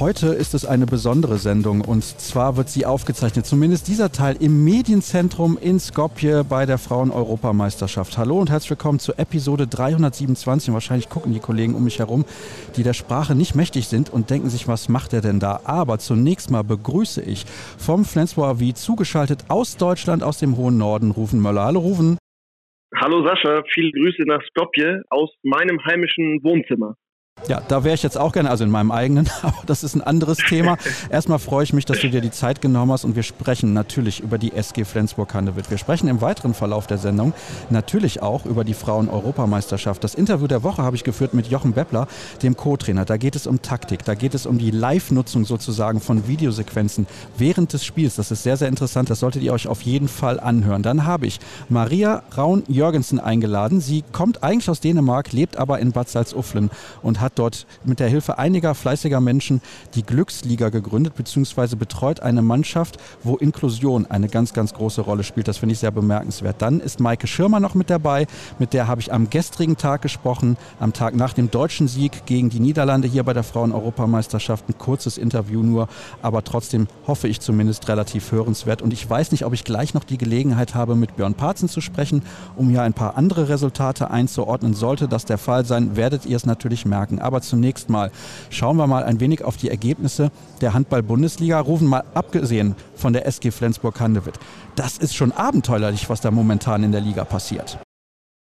Heute ist es eine besondere Sendung und zwar wird sie aufgezeichnet, zumindest dieser Teil im Medienzentrum in Skopje bei der Frauen-Europameisterschaft. Hallo und herzlich willkommen zur Episode 327. wahrscheinlich gucken die Kollegen um mich herum, die der Sprache nicht mächtig sind und denken sich, was macht er denn da? Aber zunächst mal begrüße ich vom Flensburger wie zugeschaltet aus Deutschland, aus dem hohen Norden, Rufen Möller. Hallo Rufen. Hallo Sascha, viele Grüße nach Skopje aus meinem heimischen Wohnzimmer. Ja, da wäre ich jetzt auch gerne, also in meinem eigenen, aber das ist ein anderes Thema. Erstmal freue ich mich, dass du dir die Zeit genommen hast und wir sprechen natürlich über die SG Flensburg-Handewitt. Wir sprechen im weiteren Verlauf der Sendung natürlich auch über die Frauen-Europameisterschaft. Das Interview der Woche habe ich geführt mit Jochen Beppler, dem Co-Trainer. Da geht es um Taktik, da geht es um die Live-Nutzung sozusagen von Videosequenzen während des Spiels. Das ist sehr, sehr interessant. Das solltet ihr euch auf jeden Fall anhören. Dann habe ich Maria Raun-Jörgensen eingeladen. Sie kommt eigentlich aus Dänemark, lebt aber in Bad Salzuflen und hat hat dort mit der Hilfe einiger fleißiger Menschen die Glücksliga gegründet, beziehungsweise betreut eine Mannschaft, wo Inklusion eine ganz, ganz große Rolle spielt. Das finde ich sehr bemerkenswert. Dann ist Maike Schirmer noch mit dabei. Mit der habe ich am gestrigen Tag gesprochen, am Tag nach dem deutschen Sieg gegen die Niederlande hier bei der Frauen-Europameisterschaft. Ein kurzes Interview nur, aber trotzdem hoffe ich zumindest relativ hörenswert. Und ich weiß nicht, ob ich gleich noch die Gelegenheit habe, mit Björn Parzen zu sprechen, um hier ein paar andere Resultate einzuordnen. Sollte das der Fall sein, werdet ihr es natürlich merken. Aber zunächst mal schauen wir mal ein wenig auf die Ergebnisse der Handball-Bundesliga. Rufen mal abgesehen von der SG Flensburg-Handewitt. Das ist schon abenteuerlich, was da momentan in der Liga passiert.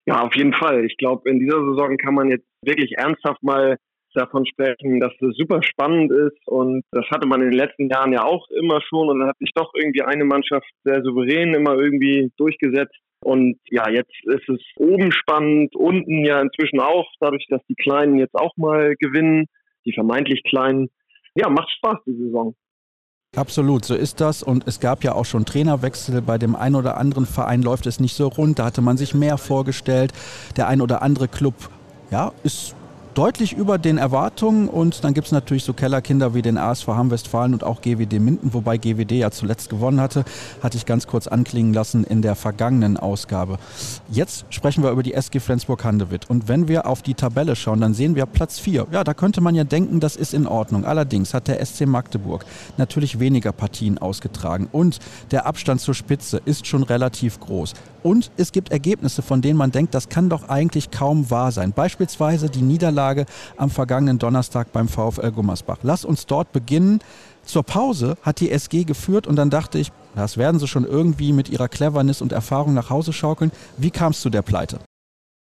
Ja, auf jeden Fall. Ich glaube, in dieser Saison kann man jetzt wirklich ernsthaft mal davon sprechen, dass es super spannend ist und das hatte man in den letzten Jahren ja auch immer schon und dann hat sich doch irgendwie eine Mannschaft sehr souverän immer irgendwie durchgesetzt und ja, jetzt ist es oben spannend, unten ja inzwischen auch, dadurch, dass die Kleinen jetzt auch mal gewinnen, die vermeintlich Kleinen. Ja, macht Spaß die Saison. Absolut, so ist das. Und es gab ja auch schon Trainerwechsel. Bei dem einen oder anderen Verein läuft es nicht so rund. Da hatte man sich mehr vorgestellt. Der ein oder andere Club ja, ist deutlich über den Erwartungen und dann gibt es natürlich so Kellerkinder wie den ASV Hamm-Westfalen und auch GWD Minden, wobei GWD ja zuletzt gewonnen hatte, hatte ich ganz kurz anklingen lassen in der vergangenen Ausgabe. Jetzt sprechen wir über die SG Flensburg-Handewitt und wenn wir auf die Tabelle schauen, dann sehen wir Platz 4. Ja, da könnte man ja denken, das ist in Ordnung. Allerdings hat der SC Magdeburg natürlich weniger Partien ausgetragen und der Abstand zur Spitze ist schon relativ groß. Und es gibt Ergebnisse, von denen man denkt, das kann doch eigentlich kaum wahr sein. Beispielsweise die Niederlage am vergangenen Donnerstag beim VfL Gummersbach. Lass uns dort beginnen. Zur Pause hat die SG geführt und dann dachte ich, das werden sie schon irgendwie mit ihrer Cleverness und Erfahrung nach Hause schaukeln. Wie kam es zu der Pleite?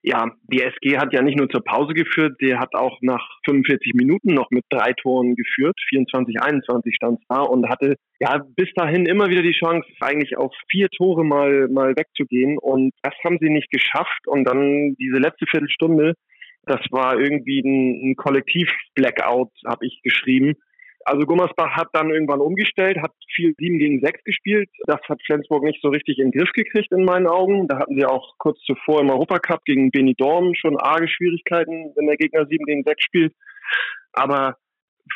Ja, die SG hat ja nicht nur zur Pause geführt, die hat auch nach 45 Minuten noch mit drei Toren geführt. 24, 21 stand es da und hatte ja bis dahin immer wieder die Chance, eigentlich auf vier Tore mal, mal wegzugehen. Und das haben sie nicht geschafft. Und dann diese letzte Viertelstunde, das war irgendwie ein, ein Kollektiv-Blackout, habe ich geschrieben. Also Gummersbach hat dann irgendwann umgestellt, hat viel 7 gegen 6 gespielt. Das hat Flensburg nicht so richtig in den Griff gekriegt in meinen Augen. Da hatten sie auch kurz zuvor im Europacup gegen Benidorm schon arge Schwierigkeiten, wenn der Gegner 7 gegen 6 spielt. Aber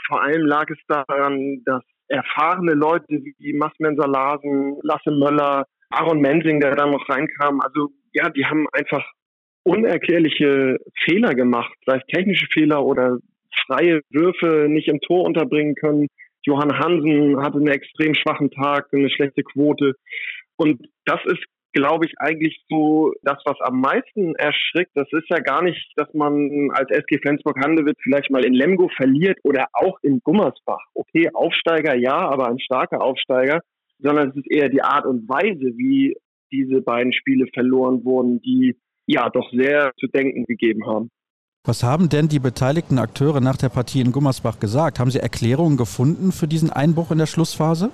vor allem lag es daran, dass erfahrene Leute wie Masmen Salasen, Lasse Möller, Aaron Mensing, der dann noch reinkam, also ja, die haben einfach unerklärliche Fehler gemacht, sei es technische Fehler oder freie Würfe nicht im Tor unterbringen können. Johann Hansen hatte einen extrem schwachen Tag, eine schlechte Quote. Und das ist, glaube ich, eigentlich so das, was am meisten erschrickt. Das ist ja gar nicht, dass man als SG Flensburg-Handewitt vielleicht mal in Lemgo verliert oder auch in Gummersbach. Okay, Aufsteiger ja, aber ein starker Aufsteiger. Sondern es ist eher die Art und Weise, wie diese beiden Spiele verloren wurden, die ja doch sehr zu denken gegeben haben. Was haben denn die beteiligten Akteure nach der Partie in Gummersbach gesagt? Haben sie Erklärungen gefunden für diesen Einbruch in der Schlussphase?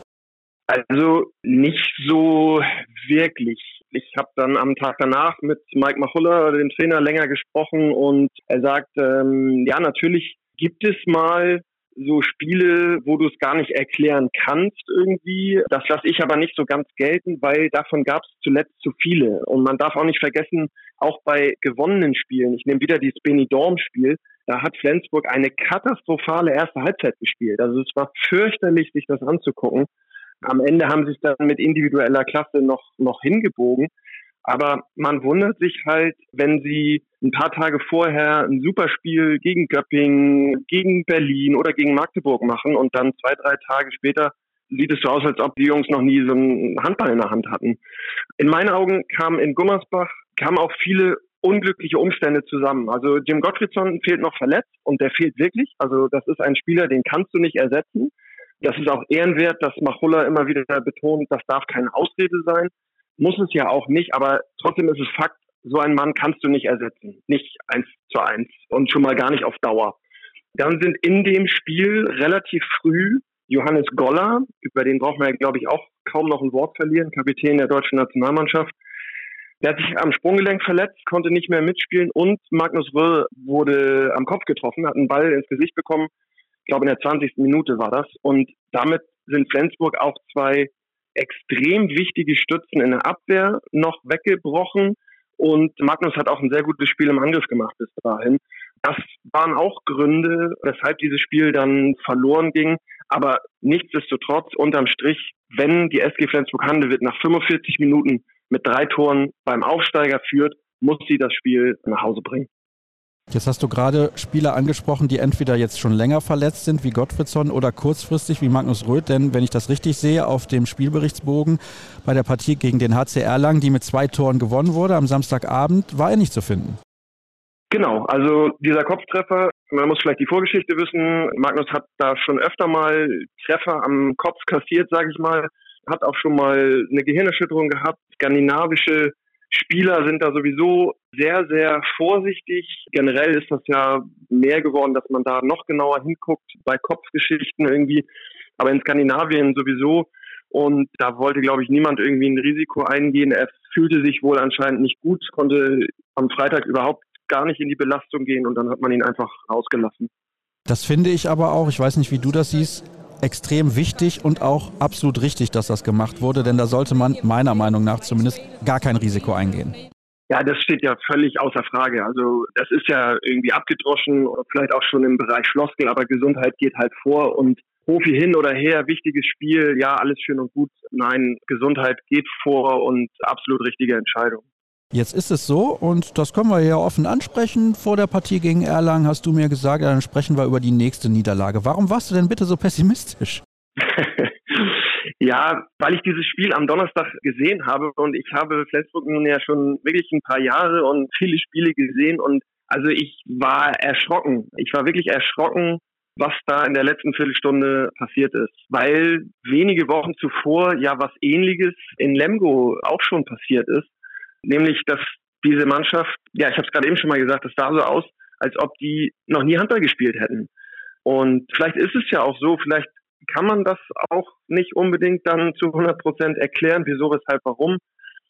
Also nicht so wirklich. Ich habe dann am Tag danach mit Mike Machulla, dem Trainer, länger gesprochen und er sagt, ähm, ja, natürlich gibt es mal so Spiele, wo du es gar nicht erklären kannst irgendwie. Das lasse ich aber nicht so ganz gelten, weil davon gab es zuletzt zu viele. Und man darf auch nicht vergessen, auch bei gewonnenen Spielen, ich nehme wieder dieses Benidorm-Spiel, da hat Flensburg eine katastrophale erste Halbzeit gespielt. Also es war fürchterlich, sich das anzugucken. Am Ende haben sie es dann mit individueller Klasse noch, noch hingebogen. Aber man wundert sich halt, wenn sie ein paar Tage vorher ein Superspiel gegen Göppingen, gegen Berlin oder gegen Magdeburg machen und dann zwei, drei Tage später sieht es so aus, als ob die Jungs noch nie so einen Handball in der Hand hatten. In meinen Augen kamen in Gummersbach kamen auch viele unglückliche Umstände zusammen. Also Jim Gottfriedson fehlt noch verletzt und der fehlt wirklich. Also das ist ein Spieler, den kannst du nicht ersetzen. Das ist auch ehrenwert, dass Machulla immer wieder betont, das darf keine Ausrede sein. Muss es ja auch nicht, aber trotzdem ist es Fakt, so einen Mann kannst du nicht ersetzen. Nicht eins zu eins und schon mal gar nicht auf Dauer. Dann sind in dem Spiel relativ früh Johannes Goller, über den braucht man ja, glaube ich, auch kaum noch ein Wort verlieren, Kapitän der deutschen Nationalmannschaft. Der hat sich am Sprunggelenk verletzt, konnte nicht mehr mitspielen und Magnus Röll wurde am Kopf getroffen, hat einen Ball ins Gesicht bekommen. Ich glaube, in der 20. Minute war das. Und damit sind Flensburg auch zwei extrem wichtige Stützen in der Abwehr noch weggebrochen. Und Magnus hat auch ein sehr gutes Spiel im Angriff gemacht bis dahin. Das waren auch Gründe, weshalb dieses Spiel dann verloren ging. Aber nichtsdestotrotz, unterm Strich, wenn die SG Flensburg-Handewitt nach 45 Minuten mit drei Toren beim Aufsteiger führt, muss sie das Spiel nach Hause bringen. Jetzt hast du gerade Spieler angesprochen, die entweder jetzt schon länger verletzt sind, wie Gottfriedson, oder kurzfristig, wie Magnus Röth. Denn wenn ich das richtig sehe, auf dem Spielberichtsbogen bei der Partie gegen den HCR Lang, die mit zwei Toren gewonnen wurde, am Samstagabend, war er nicht zu finden. Genau, also dieser Kopftreffer, man muss vielleicht die Vorgeschichte wissen. Magnus hat da schon öfter mal Treffer am Kopf kassiert, sage ich mal. Hat auch schon mal eine Gehirnerschütterung gehabt. Skandinavische Spieler sind da sowieso sehr, sehr vorsichtig. Generell ist das ja mehr geworden, dass man da noch genauer hinguckt bei Kopfgeschichten irgendwie. Aber in Skandinavien sowieso. Und da wollte, glaube ich, niemand irgendwie ein Risiko eingehen. Er fühlte sich wohl anscheinend nicht gut, konnte am Freitag überhaupt gar nicht in die Belastung gehen und dann hat man ihn einfach rausgelassen. Das finde ich aber auch, ich weiß nicht, wie du das siehst, extrem wichtig und auch absolut richtig, dass das gemacht wurde, denn da sollte man meiner Meinung nach zumindest gar kein Risiko eingehen. Ja, das steht ja völlig außer Frage. Also das ist ja irgendwie abgedroschen oder vielleicht auch schon im Bereich Floskel, aber Gesundheit geht halt vor und Profi hin oder her, wichtiges Spiel, ja, alles schön und gut. Nein, Gesundheit geht vor und absolut richtige Entscheidung. Jetzt ist es so, und das können wir ja offen ansprechen. Vor der Partie gegen Erlangen hast du mir gesagt, dann sprechen wir über die nächste Niederlage. Warum warst du denn bitte so pessimistisch? ja, weil ich dieses Spiel am Donnerstag gesehen habe und ich habe Flensburg nun ja schon wirklich ein paar Jahre und viele Spiele gesehen und also ich war erschrocken. Ich war wirklich erschrocken, was da in der letzten Viertelstunde passiert ist. Weil wenige Wochen zuvor ja was ähnliches in Lemgo auch schon passiert ist nämlich dass diese Mannschaft, ja, ich habe es gerade eben schon mal gesagt, das sah so aus, als ob die noch nie Handball gespielt hätten. Und vielleicht ist es ja auch so, vielleicht kann man das auch nicht unbedingt dann zu 100 Prozent erklären, wieso, weshalb, warum.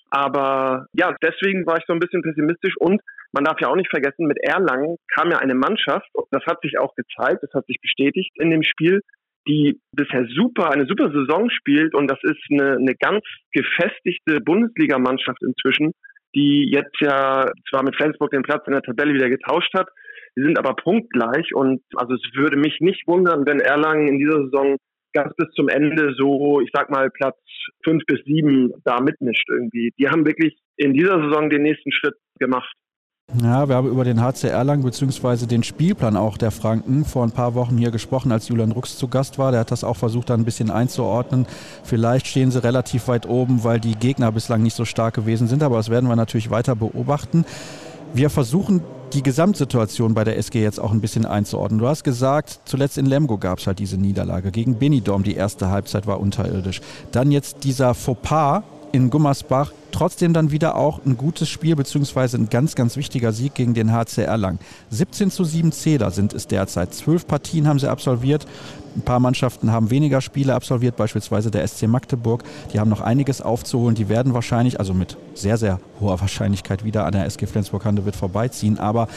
Aber ja, deswegen war ich so ein bisschen pessimistisch und man darf ja auch nicht vergessen, mit Erlangen kam ja eine Mannschaft, das hat sich auch gezeigt, das hat sich bestätigt in dem Spiel, die bisher super, eine super Saison spielt und das ist eine, eine ganz gefestigte Bundesligamannschaft inzwischen, die jetzt ja zwar mit Flensburg den Platz in der Tabelle wieder getauscht hat, die sind aber punktgleich und also es würde mich nicht wundern, wenn Erlangen in dieser Saison ganz bis zum Ende so, ich sag mal, Platz fünf bis sieben da mitmischt irgendwie. Die haben wirklich in dieser Saison den nächsten Schritt gemacht. Ja, wir haben über den HC Erlangen bzw. den Spielplan auch der Franken vor ein paar Wochen hier gesprochen, als Julian Rux zu Gast war. Der hat das auch versucht, da ein bisschen einzuordnen. Vielleicht stehen sie relativ weit oben, weil die Gegner bislang nicht so stark gewesen sind, aber das werden wir natürlich weiter beobachten. Wir versuchen die Gesamtsituation bei der SG jetzt auch ein bisschen einzuordnen. Du hast gesagt, zuletzt in Lemgo gab es halt diese Niederlage gegen Benidorm. Die erste Halbzeit war unterirdisch. Dann jetzt dieser Fauxpas in Gummersbach trotzdem dann wieder auch ein gutes Spiel, beziehungsweise ein ganz, ganz wichtiger Sieg gegen den HCR Lang. 17 zu 7 Zähler sind es derzeit. Zwölf Partien haben sie absolviert. Ein paar Mannschaften haben weniger Spiele absolviert, beispielsweise der SC Magdeburg. Die haben noch einiges aufzuholen. Die werden wahrscheinlich, also mit sehr, sehr hoher Wahrscheinlichkeit wieder an der SG Flensburg-Handewitt vorbeiziehen. Aber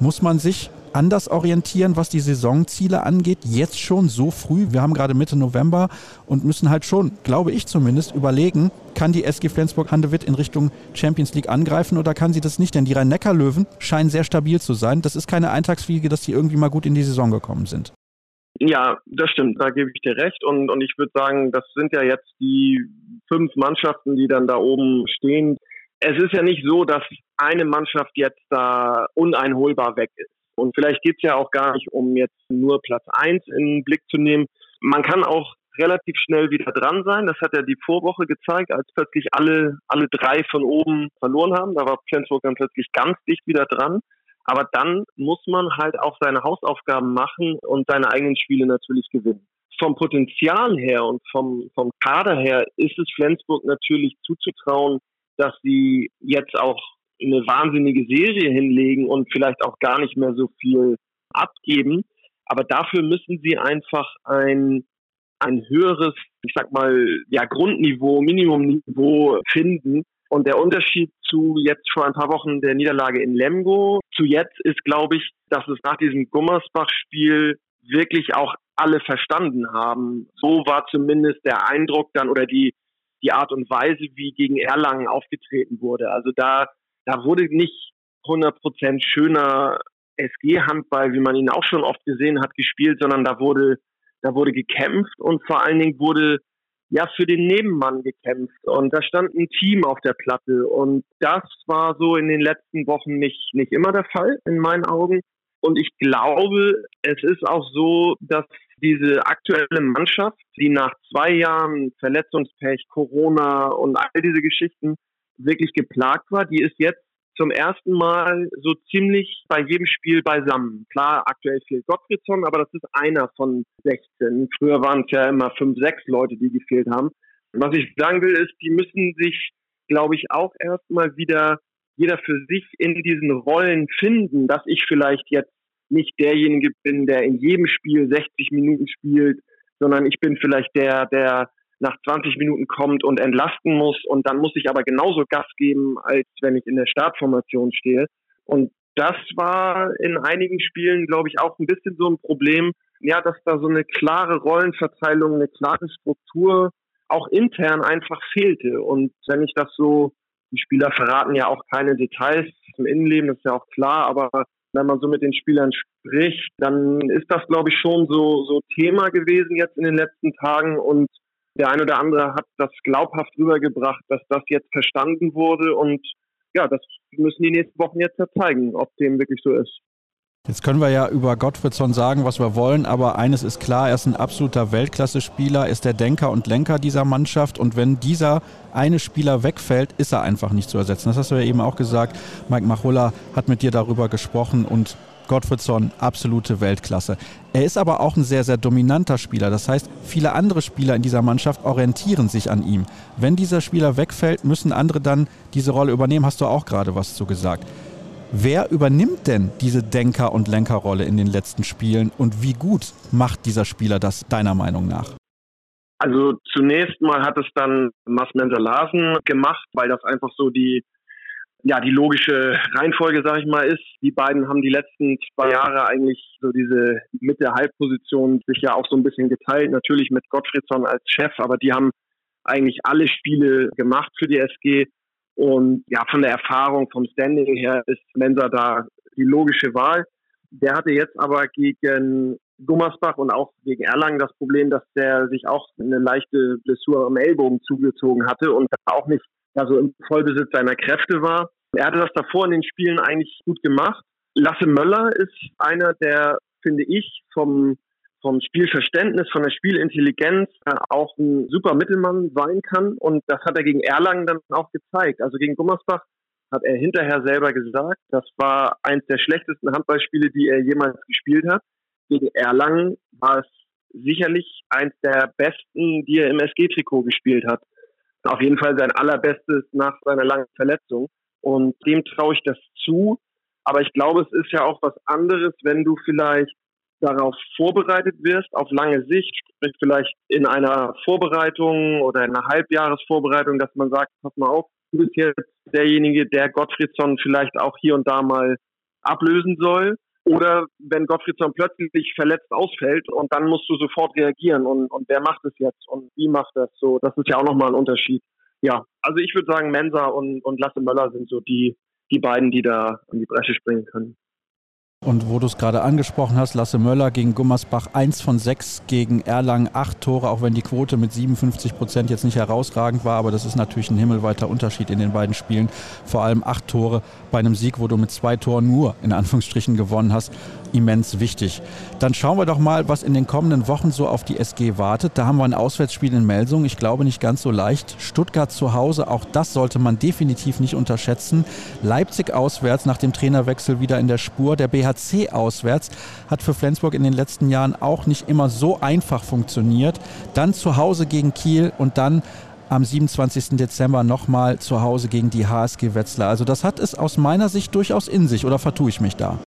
muss man sich anders orientieren, was die Saisonziele angeht? Jetzt schon so früh? Wir haben gerade Mitte November und müssen halt schon, glaube ich zumindest, überlegen, kann die SG Flensburg-Handewitt in Richtung Champions League angreifen oder kann sie das nicht? Denn die Rhein-Neckar-Löwen scheinen sehr stabil zu sein. Das ist keine Eintagsfliege, dass die irgendwie mal gut in die Saison gekommen sind. Ja, das stimmt, da gebe ich dir recht. Und, und ich würde sagen, das sind ja jetzt die fünf Mannschaften, die dann da oben stehen. Es ist ja nicht so, dass eine Mannschaft jetzt da uneinholbar weg ist. Und vielleicht geht es ja auch gar nicht um jetzt nur Platz eins in den Blick zu nehmen. Man kann auch relativ schnell wieder dran sein. Das hat ja die Vorwoche gezeigt, als plötzlich alle, alle drei von oben verloren haben. Da war Flensburg dann plötzlich ganz dicht wieder dran. Aber dann muss man halt auch seine Hausaufgaben machen und seine eigenen Spiele natürlich gewinnen. Vom Potenzial her und vom, vom Kader her ist es Flensburg natürlich zuzutrauen, dass sie jetzt auch eine wahnsinnige Serie hinlegen und vielleicht auch gar nicht mehr so viel abgeben. Aber dafür müssen sie einfach ein, ein höheres, ich sag mal, ja, Grundniveau, Minimumniveau finden. Und der Unterschied zu jetzt vor ein paar Wochen der Niederlage in Lemgo zu jetzt ist, glaube ich, dass es nach diesem Gummersbach-Spiel wirklich auch alle verstanden haben. So war zumindest der Eindruck dann oder die, die Art und Weise, wie gegen Erlangen aufgetreten wurde. Also da, da wurde nicht 100% schöner SG-Handball, wie man ihn auch schon oft gesehen hat, gespielt, sondern da wurde, da wurde gekämpft und vor allen Dingen wurde ja für den Nebenmann gekämpft. Und da stand ein Team auf der Platte. Und das war so in den letzten Wochen nicht nicht immer der Fall in meinen Augen. Und ich glaube, es ist auch so, dass diese aktuelle Mannschaft, die nach zwei Jahren Verletzungspech, Corona und all diese Geschichten wirklich geplagt war, die ist jetzt zum ersten Mal so ziemlich bei jedem Spiel beisammen. Klar, aktuell fehlt Gottfriedson, aber das ist einer von 16. Früher waren es ja immer fünf, sechs Leute, die gefehlt haben. Was ich sagen will, ist, die müssen sich, glaube ich, auch erstmal wieder jeder für sich in diesen Rollen finden, dass ich vielleicht jetzt nicht derjenige bin, der in jedem Spiel 60 Minuten spielt, sondern ich bin vielleicht der, der nach 20 Minuten kommt und entlasten muss und dann muss ich aber genauso Gas geben, als wenn ich in der Startformation stehe. Und das war in einigen Spielen, glaube ich, auch ein bisschen so ein Problem, ja, dass da so eine klare Rollenverteilung, eine klare Struktur auch intern einfach fehlte. Und wenn ich das so, die Spieler verraten ja auch keine Details zum Innenleben, das ist ja auch klar, aber wenn man so mit den Spielern spricht, dann ist das, glaube ich, schon so, so Thema gewesen jetzt in den letzten Tagen und der eine oder andere hat das glaubhaft rübergebracht, dass das jetzt verstanden wurde und ja, das müssen die nächsten Wochen jetzt ja zeigen, ob dem wirklich so ist. Jetzt können wir ja über Gottfriedson sagen, was wir wollen, aber eines ist klar, er ist ein absoluter Weltklasse-Spieler, ist der Denker und Lenker dieser Mannschaft und wenn dieser eine Spieler wegfällt, ist er einfach nicht zu ersetzen. Das hast du ja eben auch gesagt. Mike Machulla hat mit dir darüber gesprochen und Gottfriedson, absolute Weltklasse. Er ist aber auch ein sehr, sehr dominanter Spieler. Das heißt, viele andere Spieler in dieser Mannschaft orientieren sich an ihm. Wenn dieser Spieler wegfällt, müssen andere dann diese Rolle übernehmen. Hast du auch gerade was zu gesagt. Wer übernimmt denn diese Denker- und Lenkerrolle in den letzten Spielen und wie gut macht dieser Spieler das deiner Meinung nach? Also zunächst mal hat es dann Masmenser Larsen gemacht, weil das einfach so die ja, die logische Reihenfolge, sag ich mal, ist, die beiden haben die letzten zwei Jahre eigentlich so diese Mitte-Halbposition sich ja auch so ein bisschen geteilt. Natürlich mit Gottfriedsson als Chef, aber die haben eigentlich alle Spiele gemacht für die SG. Und ja, von der Erfahrung, vom Standing her ist Mensa da die logische Wahl. Der hatte jetzt aber gegen Gummersbach und auch gegen Erlangen das Problem, dass der sich auch eine leichte Blessur am Ellbogen zugezogen hatte und auch nicht also im Vollbesitz seiner Kräfte war. Er hatte das davor in den Spielen eigentlich gut gemacht. Lasse Möller ist einer, der, finde ich, vom, vom Spielverständnis, von der Spielintelligenz äh, auch ein super Mittelmann sein kann. Und das hat er gegen Erlangen dann auch gezeigt. Also gegen Gummersbach hat er hinterher selber gesagt, das war eins der schlechtesten Handballspiele, die er jemals gespielt hat. Gegen Erlangen war es sicherlich eins der besten, die er im SG-Trikot gespielt hat auf jeden Fall sein allerbestes nach seiner langen Verletzung. Und dem traue ich das zu. Aber ich glaube, es ist ja auch was anderes, wenn du vielleicht darauf vorbereitet wirst, auf lange Sicht, sprich vielleicht in einer Vorbereitung oder in einer Halbjahresvorbereitung, dass man sagt, pass mal auf, du bist jetzt derjenige, der Gottfriedsson vielleicht auch hier und da mal ablösen soll. Oder wenn Gottfriedson plötzlich verletzt ausfällt und dann musst du sofort reagieren und, und wer macht es jetzt und wie macht das so? Das ist ja auch nochmal ein Unterschied. Ja, also ich würde sagen, Mensa und, und Lasse Möller sind so die, die beiden, die da an die Bresche springen können. Und wo du es gerade angesprochen hast, Lasse Möller gegen Gummersbach 1 von 6 gegen Erlangen 8 Tore, auch wenn die Quote mit 57 Prozent jetzt nicht herausragend war, aber das ist natürlich ein himmelweiter Unterschied in den beiden Spielen. Vor allem 8 Tore bei einem Sieg, wo du mit zwei Toren nur in Anführungsstrichen gewonnen hast, immens wichtig. Dann schauen wir doch mal, was in den kommenden Wochen so auf die SG wartet. Da haben wir ein Auswärtsspiel in Melsung, ich glaube nicht ganz so leicht. Stuttgart zu Hause, auch das sollte man definitiv nicht unterschätzen. Leipzig auswärts nach dem Trainerwechsel wieder in der Spur. Der BH HC auswärts hat für Flensburg in den letzten Jahren auch nicht immer so einfach funktioniert. Dann zu Hause gegen Kiel und dann am 27. Dezember nochmal zu Hause gegen die HSG Wetzlar. Also das hat es aus meiner Sicht durchaus in sich oder vertue ich mich da?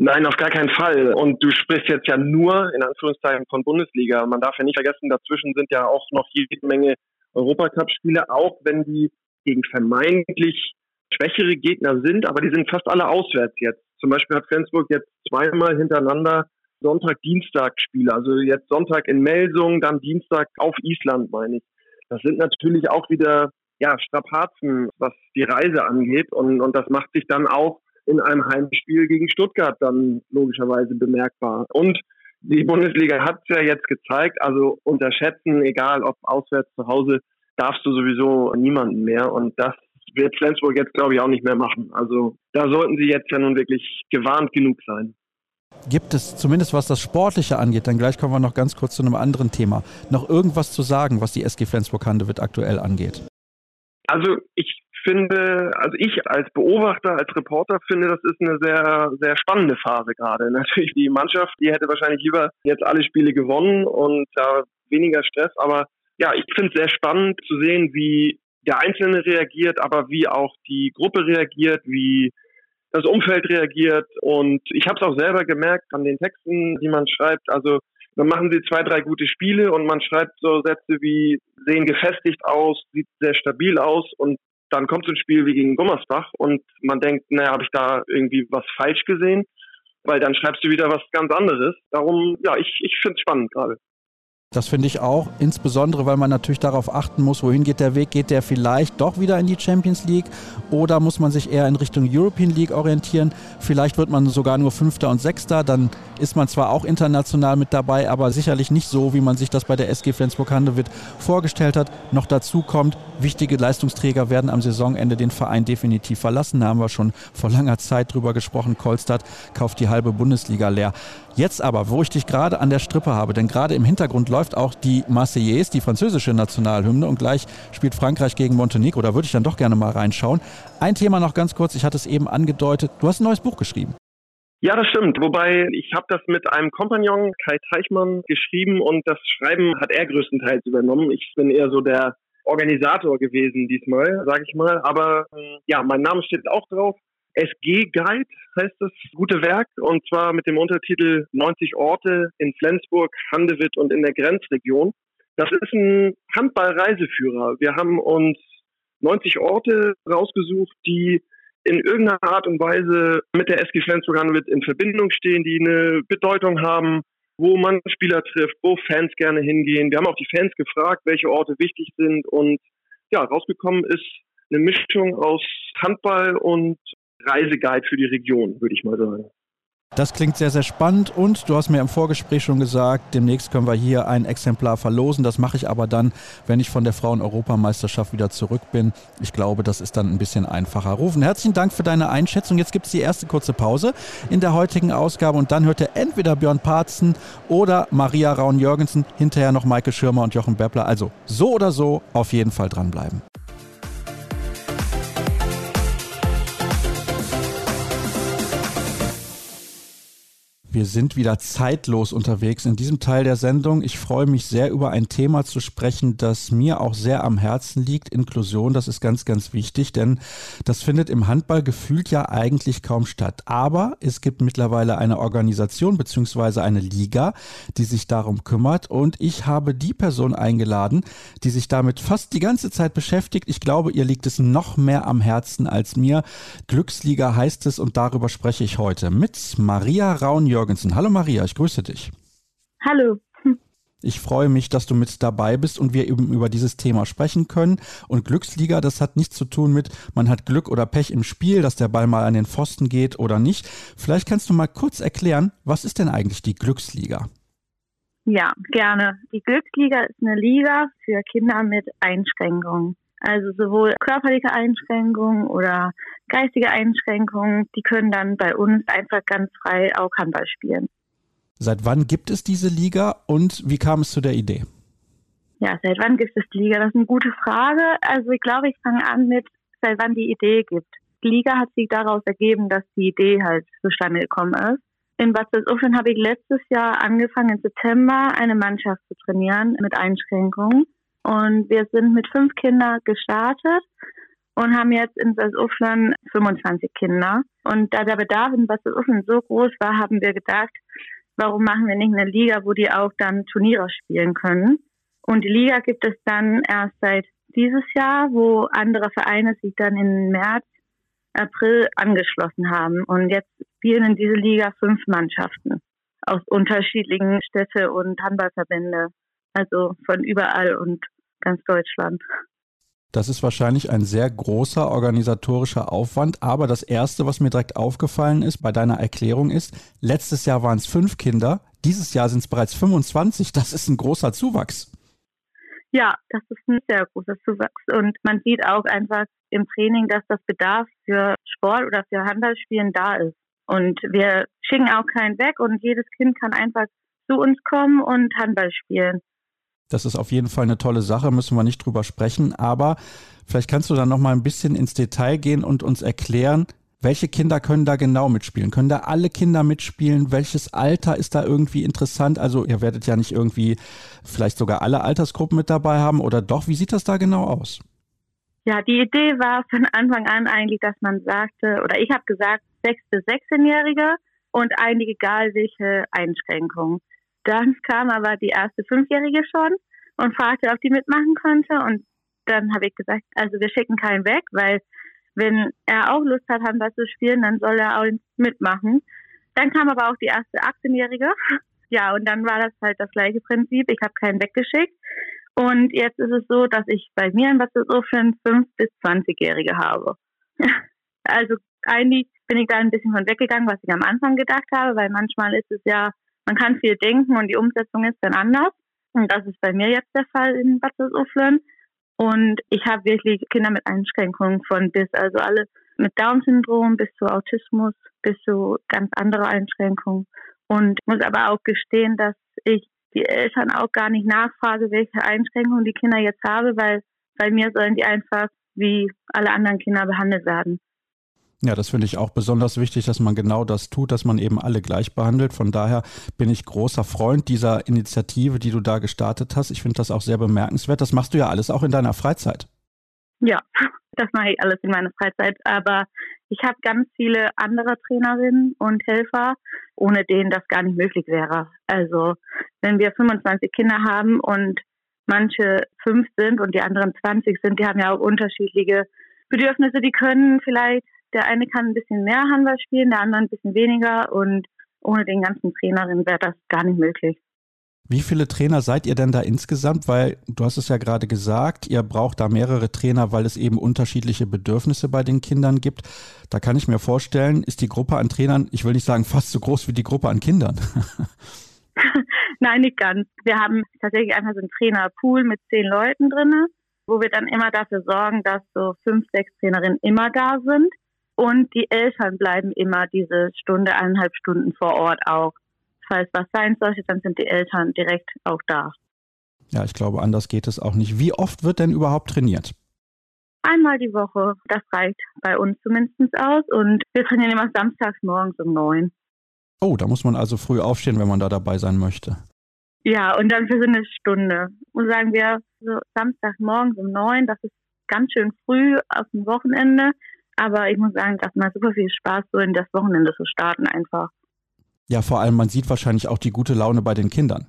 Nein, auf gar keinen Fall. Und du sprichst jetzt ja nur in Anführungszeichen von Bundesliga. Man darf ja nicht vergessen, dazwischen sind ja auch noch jede Menge Europacup-Spiele, auch wenn die gegen vermeintlich schwächere Gegner sind, aber die sind fast alle auswärts jetzt. Zum Beispiel hat Flensburg jetzt zweimal hintereinander Sonntag-Dienstag-Spiele. Also jetzt Sonntag in Melsung, dann Dienstag auf Island, meine ich. Das sind natürlich auch wieder ja, Strapazen, was die Reise angeht. Und, und das macht sich dann auch in einem Heimspiel gegen Stuttgart dann logischerweise bemerkbar. Und die Bundesliga hat es ja jetzt gezeigt, also unterschätzen, egal ob auswärts zu Hause, darfst du sowieso niemanden mehr. Und das wird Flensburg jetzt, glaube ich, auch nicht mehr machen. Also da sollten sie jetzt ja nun wirklich gewarnt genug sein. Gibt es zumindest was das Sportliche angeht, dann gleich kommen wir noch ganz kurz zu einem anderen Thema, noch irgendwas zu sagen, was die SG Flensburg-Handewitt aktuell angeht? Also ich finde, also ich als Beobachter, als Reporter finde, das ist eine sehr, sehr spannende Phase gerade. Natürlich die Mannschaft, die hätte wahrscheinlich lieber jetzt alle Spiele gewonnen und da weniger Stress, aber ja, ich finde es sehr spannend zu sehen, wie der Einzelne reagiert, aber wie auch die Gruppe reagiert, wie das Umfeld reagiert. Und ich habe es auch selber gemerkt an den Texten, die man schreibt. Also dann machen sie zwei, drei gute Spiele und man schreibt so Sätze wie sehen gefestigt aus, sieht sehr stabil aus und dann kommt so ein Spiel wie gegen Gummersbach und man denkt, naja, habe ich da irgendwie was falsch gesehen? Weil dann schreibst du wieder was ganz anderes. Darum, ja, ich, ich finde es spannend gerade. Das finde ich auch, insbesondere weil man natürlich darauf achten muss, wohin geht der Weg, geht der vielleicht doch wieder in die Champions League oder muss man sich eher in Richtung European League orientieren. Vielleicht wird man sogar nur Fünfter und Sechster, dann ist man zwar auch international mit dabei, aber sicherlich nicht so, wie man sich das bei der SG Flensburg-Handewitt vorgestellt hat. Noch dazu kommt, wichtige Leistungsträger werden am Saisonende den Verein definitiv verlassen. Da haben wir schon vor langer Zeit drüber gesprochen. Kolstadt kauft die halbe Bundesliga leer. Jetzt aber, wo ich dich gerade an der Strippe habe, denn gerade im Hintergrund läuft auch die Marseillaise, die französische Nationalhymne und gleich spielt Frankreich gegen Montenegro. Da würde ich dann doch gerne mal reinschauen. Ein Thema noch ganz kurz, ich hatte es eben angedeutet, du hast ein neues Buch geschrieben. Ja, das stimmt. Wobei ich habe das mit einem Kompagnon, Kai Teichmann, geschrieben und das Schreiben hat er größtenteils übernommen. Ich bin eher so der Organisator gewesen diesmal, sage ich mal. Aber ja, mein Name steht auch drauf. SG Guide heißt das gute Werk und zwar mit dem Untertitel 90 Orte in Flensburg, Handewitt und in der Grenzregion. Das ist ein Handballreiseführer. Wir haben uns 90 Orte rausgesucht, die in irgendeiner Art und Weise mit der SG Flensburg Handewitt in Verbindung stehen, die eine Bedeutung haben, wo man Spieler trifft, wo Fans gerne hingehen. Wir haben auch die Fans gefragt, welche Orte wichtig sind und ja, rausgekommen ist eine Mischung aus Handball und Reiseguide für die Region, würde ich mal sagen. Das klingt sehr, sehr spannend und du hast mir im Vorgespräch schon gesagt, demnächst können wir hier ein Exemplar verlosen. Das mache ich aber dann, wenn ich von der Frauen-Europameisterschaft wieder zurück bin. Ich glaube, das ist dann ein bisschen einfacher. Rufen, herzlichen Dank für deine Einschätzung. Jetzt gibt es die erste kurze Pause in der heutigen Ausgabe und dann hört ihr entweder Björn Parzen oder Maria Raun-Jürgensen, hinterher noch Maike Schirmer und Jochen Beppler. Also so oder so auf jeden Fall dranbleiben. Wir sind wieder zeitlos unterwegs in diesem Teil der Sendung. Ich freue mich sehr über ein Thema zu sprechen, das mir auch sehr am Herzen liegt. Inklusion, das ist ganz, ganz wichtig, denn das findet im Handball gefühlt ja eigentlich kaum statt. Aber es gibt mittlerweile eine Organisation bzw. eine Liga, die sich darum kümmert und ich habe die Person eingeladen, die sich damit fast die ganze Zeit beschäftigt. Ich glaube, ihr liegt es noch mehr am Herzen als mir. Glücksliga heißt es und darüber spreche ich heute mit Maria Raun Jürgensen. Hallo Maria, ich grüße dich. Hallo. Ich freue mich, dass du mit dabei bist und wir eben über dieses Thema sprechen können. Und Glücksliga, das hat nichts zu tun mit, man hat Glück oder Pech im Spiel, dass der Ball mal an den Pfosten geht oder nicht. Vielleicht kannst du mal kurz erklären, was ist denn eigentlich die Glücksliga? Ja, gerne. Die Glücksliga ist eine Liga für Kinder mit Einschränkungen. Also sowohl körperliche Einschränkungen oder geistige Einschränkungen, die können dann bei uns einfach ganz frei auch Handball spielen. Seit wann gibt es diese Liga und wie kam es zu der Idee? Ja, seit wann gibt es die Liga? Das ist eine gute Frage. Also ich glaube, ich fange an mit, seit wann die Idee gibt. Die Liga hat sich daraus ergeben, dass die Idee halt zustande gekommen ist. In Bad Salzuflen habe ich letztes Jahr angefangen, im September eine Mannschaft zu trainieren mit Einschränkungen. Und wir sind mit fünf Kindern gestartet und haben jetzt in Salzuflen 25 Kinder. Und da der Bedarf in Salzuflen so groß war, haben wir gedacht, warum machen wir nicht eine Liga, wo die auch dann Turniere spielen können. Und die Liga gibt es dann erst seit dieses Jahr, wo andere Vereine sich dann im März, April angeschlossen haben. Und jetzt spielen in dieser Liga fünf Mannschaften aus unterschiedlichen Städte und Handballverbände. Also von überall und ganz Deutschland. Das ist wahrscheinlich ein sehr großer organisatorischer Aufwand. Aber das Erste, was mir direkt aufgefallen ist bei deiner Erklärung ist, letztes Jahr waren es fünf Kinder, dieses Jahr sind es bereits 25. Das ist ein großer Zuwachs. Ja, das ist ein sehr großer Zuwachs. Und man sieht auch einfach im Training, dass das Bedarf für Sport oder für Handballspielen da ist. Und wir schicken auch keinen weg und jedes Kind kann einfach zu uns kommen und Handball spielen. Das ist auf jeden Fall eine tolle Sache, müssen wir nicht drüber sprechen. Aber vielleicht kannst du dann noch mal ein bisschen ins Detail gehen und uns erklären, welche Kinder können da genau mitspielen? Können da alle Kinder mitspielen? Welches Alter ist da irgendwie interessant? Also ihr werdet ja nicht irgendwie vielleicht sogar alle Altersgruppen mit dabei haben oder doch? Wie sieht das da genau aus? Ja, die Idee war von Anfang an eigentlich, dass man sagte, oder ich habe gesagt, 6- bis 16-Jährige und eigentlich egal welche Einschränkungen. Dann kam aber die erste Fünfjährige schon und fragte, ob die mitmachen könnte. Und dann habe ich gesagt, also wir schicken keinen weg, weil wenn er auch Lust hat, Handball zu spielen, dann soll er auch mitmachen. Dann kam aber auch die erste 18-Jährige. Ja, und dann war das halt das gleiche Prinzip. Ich habe keinen weggeschickt. Und jetzt ist es so, dass ich bei mir in Wassersoflen 5- bis 20-Jährige habe. Also eigentlich bin ich da ein bisschen von weggegangen, was ich am Anfang gedacht habe, weil manchmal ist es ja man kann viel denken und die Umsetzung ist dann anders. Und das ist bei mir jetzt der Fall in Bad Salzuflen. Und ich habe wirklich Kinder mit Einschränkungen von bis, also alle mit Down-Syndrom bis zu Autismus, bis zu ganz andere Einschränkungen. Und muss aber auch gestehen, dass ich die Eltern auch gar nicht nachfrage, welche Einschränkungen die Kinder jetzt haben, weil bei mir sollen die einfach wie alle anderen Kinder behandelt werden. Ja, das finde ich auch besonders wichtig, dass man genau das tut, dass man eben alle gleich behandelt. Von daher bin ich großer Freund dieser Initiative, die du da gestartet hast. Ich finde das auch sehr bemerkenswert. Das machst du ja alles auch in deiner Freizeit. Ja, das mache ich alles in meiner Freizeit. Aber ich habe ganz viele andere Trainerinnen und Helfer, ohne denen das gar nicht möglich wäre. Also wenn wir 25 Kinder haben und manche fünf sind und die anderen 20 sind, die haben ja auch unterschiedliche Bedürfnisse. Die können vielleicht der eine kann ein bisschen mehr Handball spielen, der andere ein bisschen weniger und ohne den ganzen Trainerin wäre das gar nicht möglich. Wie viele Trainer seid ihr denn da insgesamt? Weil du hast es ja gerade gesagt, ihr braucht da mehrere Trainer, weil es eben unterschiedliche Bedürfnisse bei den Kindern gibt. Da kann ich mir vorstellen, ist die Gruppe an Trainern, ich will nicht sagen fast so groß wie die Gruppe an Kindern. Nein, nicht ganz. Wir haben tatsächlich einfach so einen Trainerpool mit zehn Leuten drin, wo wir dann immer dafür sorgen, dass so fünf, sechs Trainerinnen immer da sind. Und die Eltern bleiben immer diese Stunde, eineinhalb Stunden vor Ort auch. Falls was sein sollte, dann sind die Eltern direkt auch da. Ja, ich glaube, anders geht es auch nicht. Wie oft wird denn überhaupt trainiert? Einmal die Woche. Das reicht bei uns zumindest aus. Und wir trainieren immer samstags morgens um neun. Oh, da muss man also früh aufstehen, wenn man da dabei sein möchte. Ja, und dann für so eine Stunde. Und sagen wir so Samstagmorgens um neun, das ist ganz schön früh auf dem Wochenende. Aber ich muss sagen, das macht super viel Spaß, so in das Wochenende zu starten einfach. Ja, vor allem, man sieht wahrscheinlich auch die gute Laune bei den Kindern.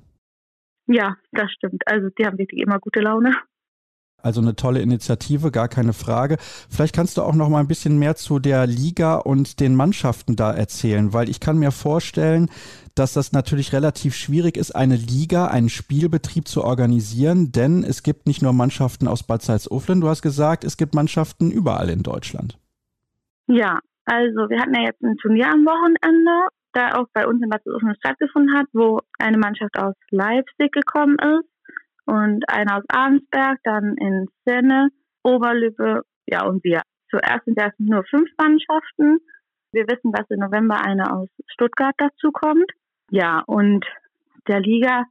Ja, das stimmt. Also die haben wirklich immer gute Laune. Also eine tolle Initiative, gar keine Frage. Vielleicht kannst du auch noch mal ein bisschen mehr zu der Liga und den Mannschaften da erzählen, weil ich kann mir vorstellen, dass das natürlich relativ schwierig ist, eine Liga, einen Spielbetrieb zu organisieren, denn es gibt nicht nur Mannschaften aus Bad Salzuflen, du hast gesagt, es gibt Mannschaften überall in Deutschland. Ja, also wir hatten ja jetzt ein Turnier am Wochenende, da auch bei uns in Bad Salzuflen stattgefunden hat, wo eine Mannschaft aus Leipzig gekommen ist und einer aus Arnsberg, dann in Senne, Oberlübbe, ja und wir. Zuerst sind das nur fünf Mannschaften. Wir wissen, dass im November eine aus Stuttgart dazukommt. Ja, und der Liga,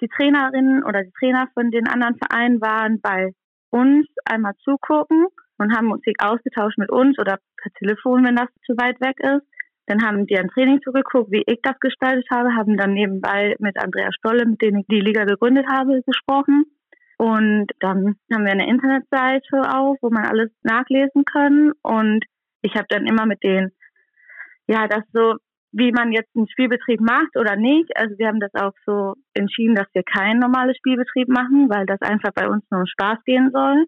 die Trainerinnen oder die Trainer von den anderen Vereinen waren bei uns einmal zugucken und haben uns ausgetauscht mit uns oder per Telefon, wenn das zu weit weg ist. Dann haben die ein Training zugeguckt, wie ich das gestaltet habe, haben dann nebenbei mit Andrea Stolle, mit dem ich die Liga gegründet habe, gesprochen. Und dann haben wir eine Internetseite auf, wo man alles nachlesen kann. Und ich habe dann immer mit denen, ja, das so, wie man jetzt einen Spielbetrieb macht oder nicht. Also wir haben das auch so entschieden, dass wir keinen normalen Spielbetrieb machen, weil das einfach bei uns nur um Spaß gehen soll.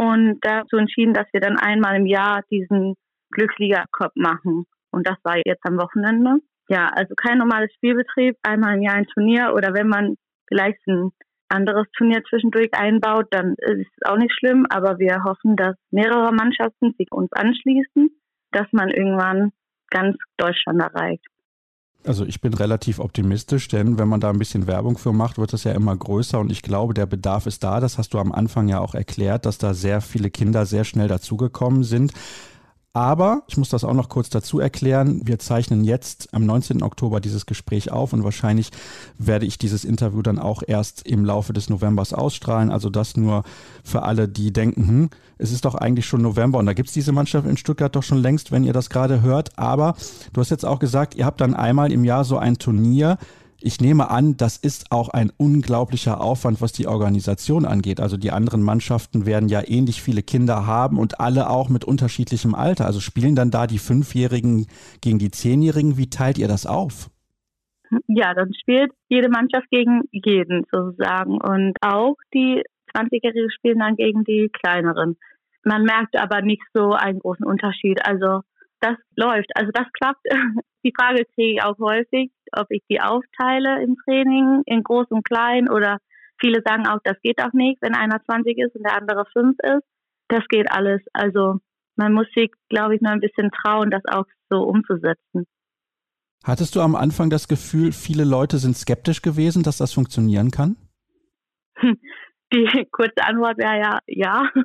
Und dazu entschieden, dass wir dann einmal im Jahr diesen Glücksliga-Cup machen. Und das war jetzt am Wochenende. Ja, also kein normales Spielbetrieb, einmal im Jahr ein Turnier oder wenn man vielleicht ein anderes Turnier zwischendurch einbaut, dann ist es auch nicht schlimm. Aber wir hoffen, dass mehrere Mannschaften sich uns anschließen, dass man irgendwann ganz Deutschland erreicht. Also ich bin relativ optimistisch, denn wenn man da ein bisschen Werbung für macht, wird es ja immer größer und ich glaube, der Bedarf ist da. Das hast du am Anfang ja auch erklärt, dass da sehr viele Kinder sehr schnell dazugekommen sind. Aber ich muss das auch noch kurz dazu erklären. Wir zeichnen jetzt am 19. Oktober dieses Gespräch auf und wahrscheinlich werde ich dieses Interview dann auch erst im Laufe des Novembers ausstrahlen. Also das nur für alle, die denken, hm, es ist doch eigentlich schon November und da gibt es diese Mannschaft in Stuttgart doch schon längst, wenn ihr das gerade hört. Aber du hast jetzt auch gesagt, ihr habt dann einmal im Jahr so ein Turnier ich nehme an, das ist auch ein unglaublicher Aufwand, was die Organisation angeht. Also die anderen Mannschaften werden ja ähnlich viele Kinder haben und alle auch mit unterschiedlichem Alter. Also spielen dann da die Fünfjährigen gegen die Zehnjährigen. Wie teilt ihr das auf? Ja, dann spielt jede Mannschaft gegen jeden sozusagen. Und auch die 20-Jährigen spielen dann gegen die kleineren. Man merkt aber nicht so einen großen Unterschied. Also das läuft. Also das klappt. Die Frage kriege ich auch häufig, ob ich die aufteile im Training in groß und klein oder viele sagen auch, das geht auch nicht, wenn einer 20 ist und der andere 5 ist. Das geht alles. Also man muss sich, glaube ich, nur ein bisschen trauen, das auch so umzusetzen. Hattest du am Anfang das Gefühl, viele Leute sind skeptisch gewesen, dass das funktionieren kann? Die kurze Antwort wäre ja, ja.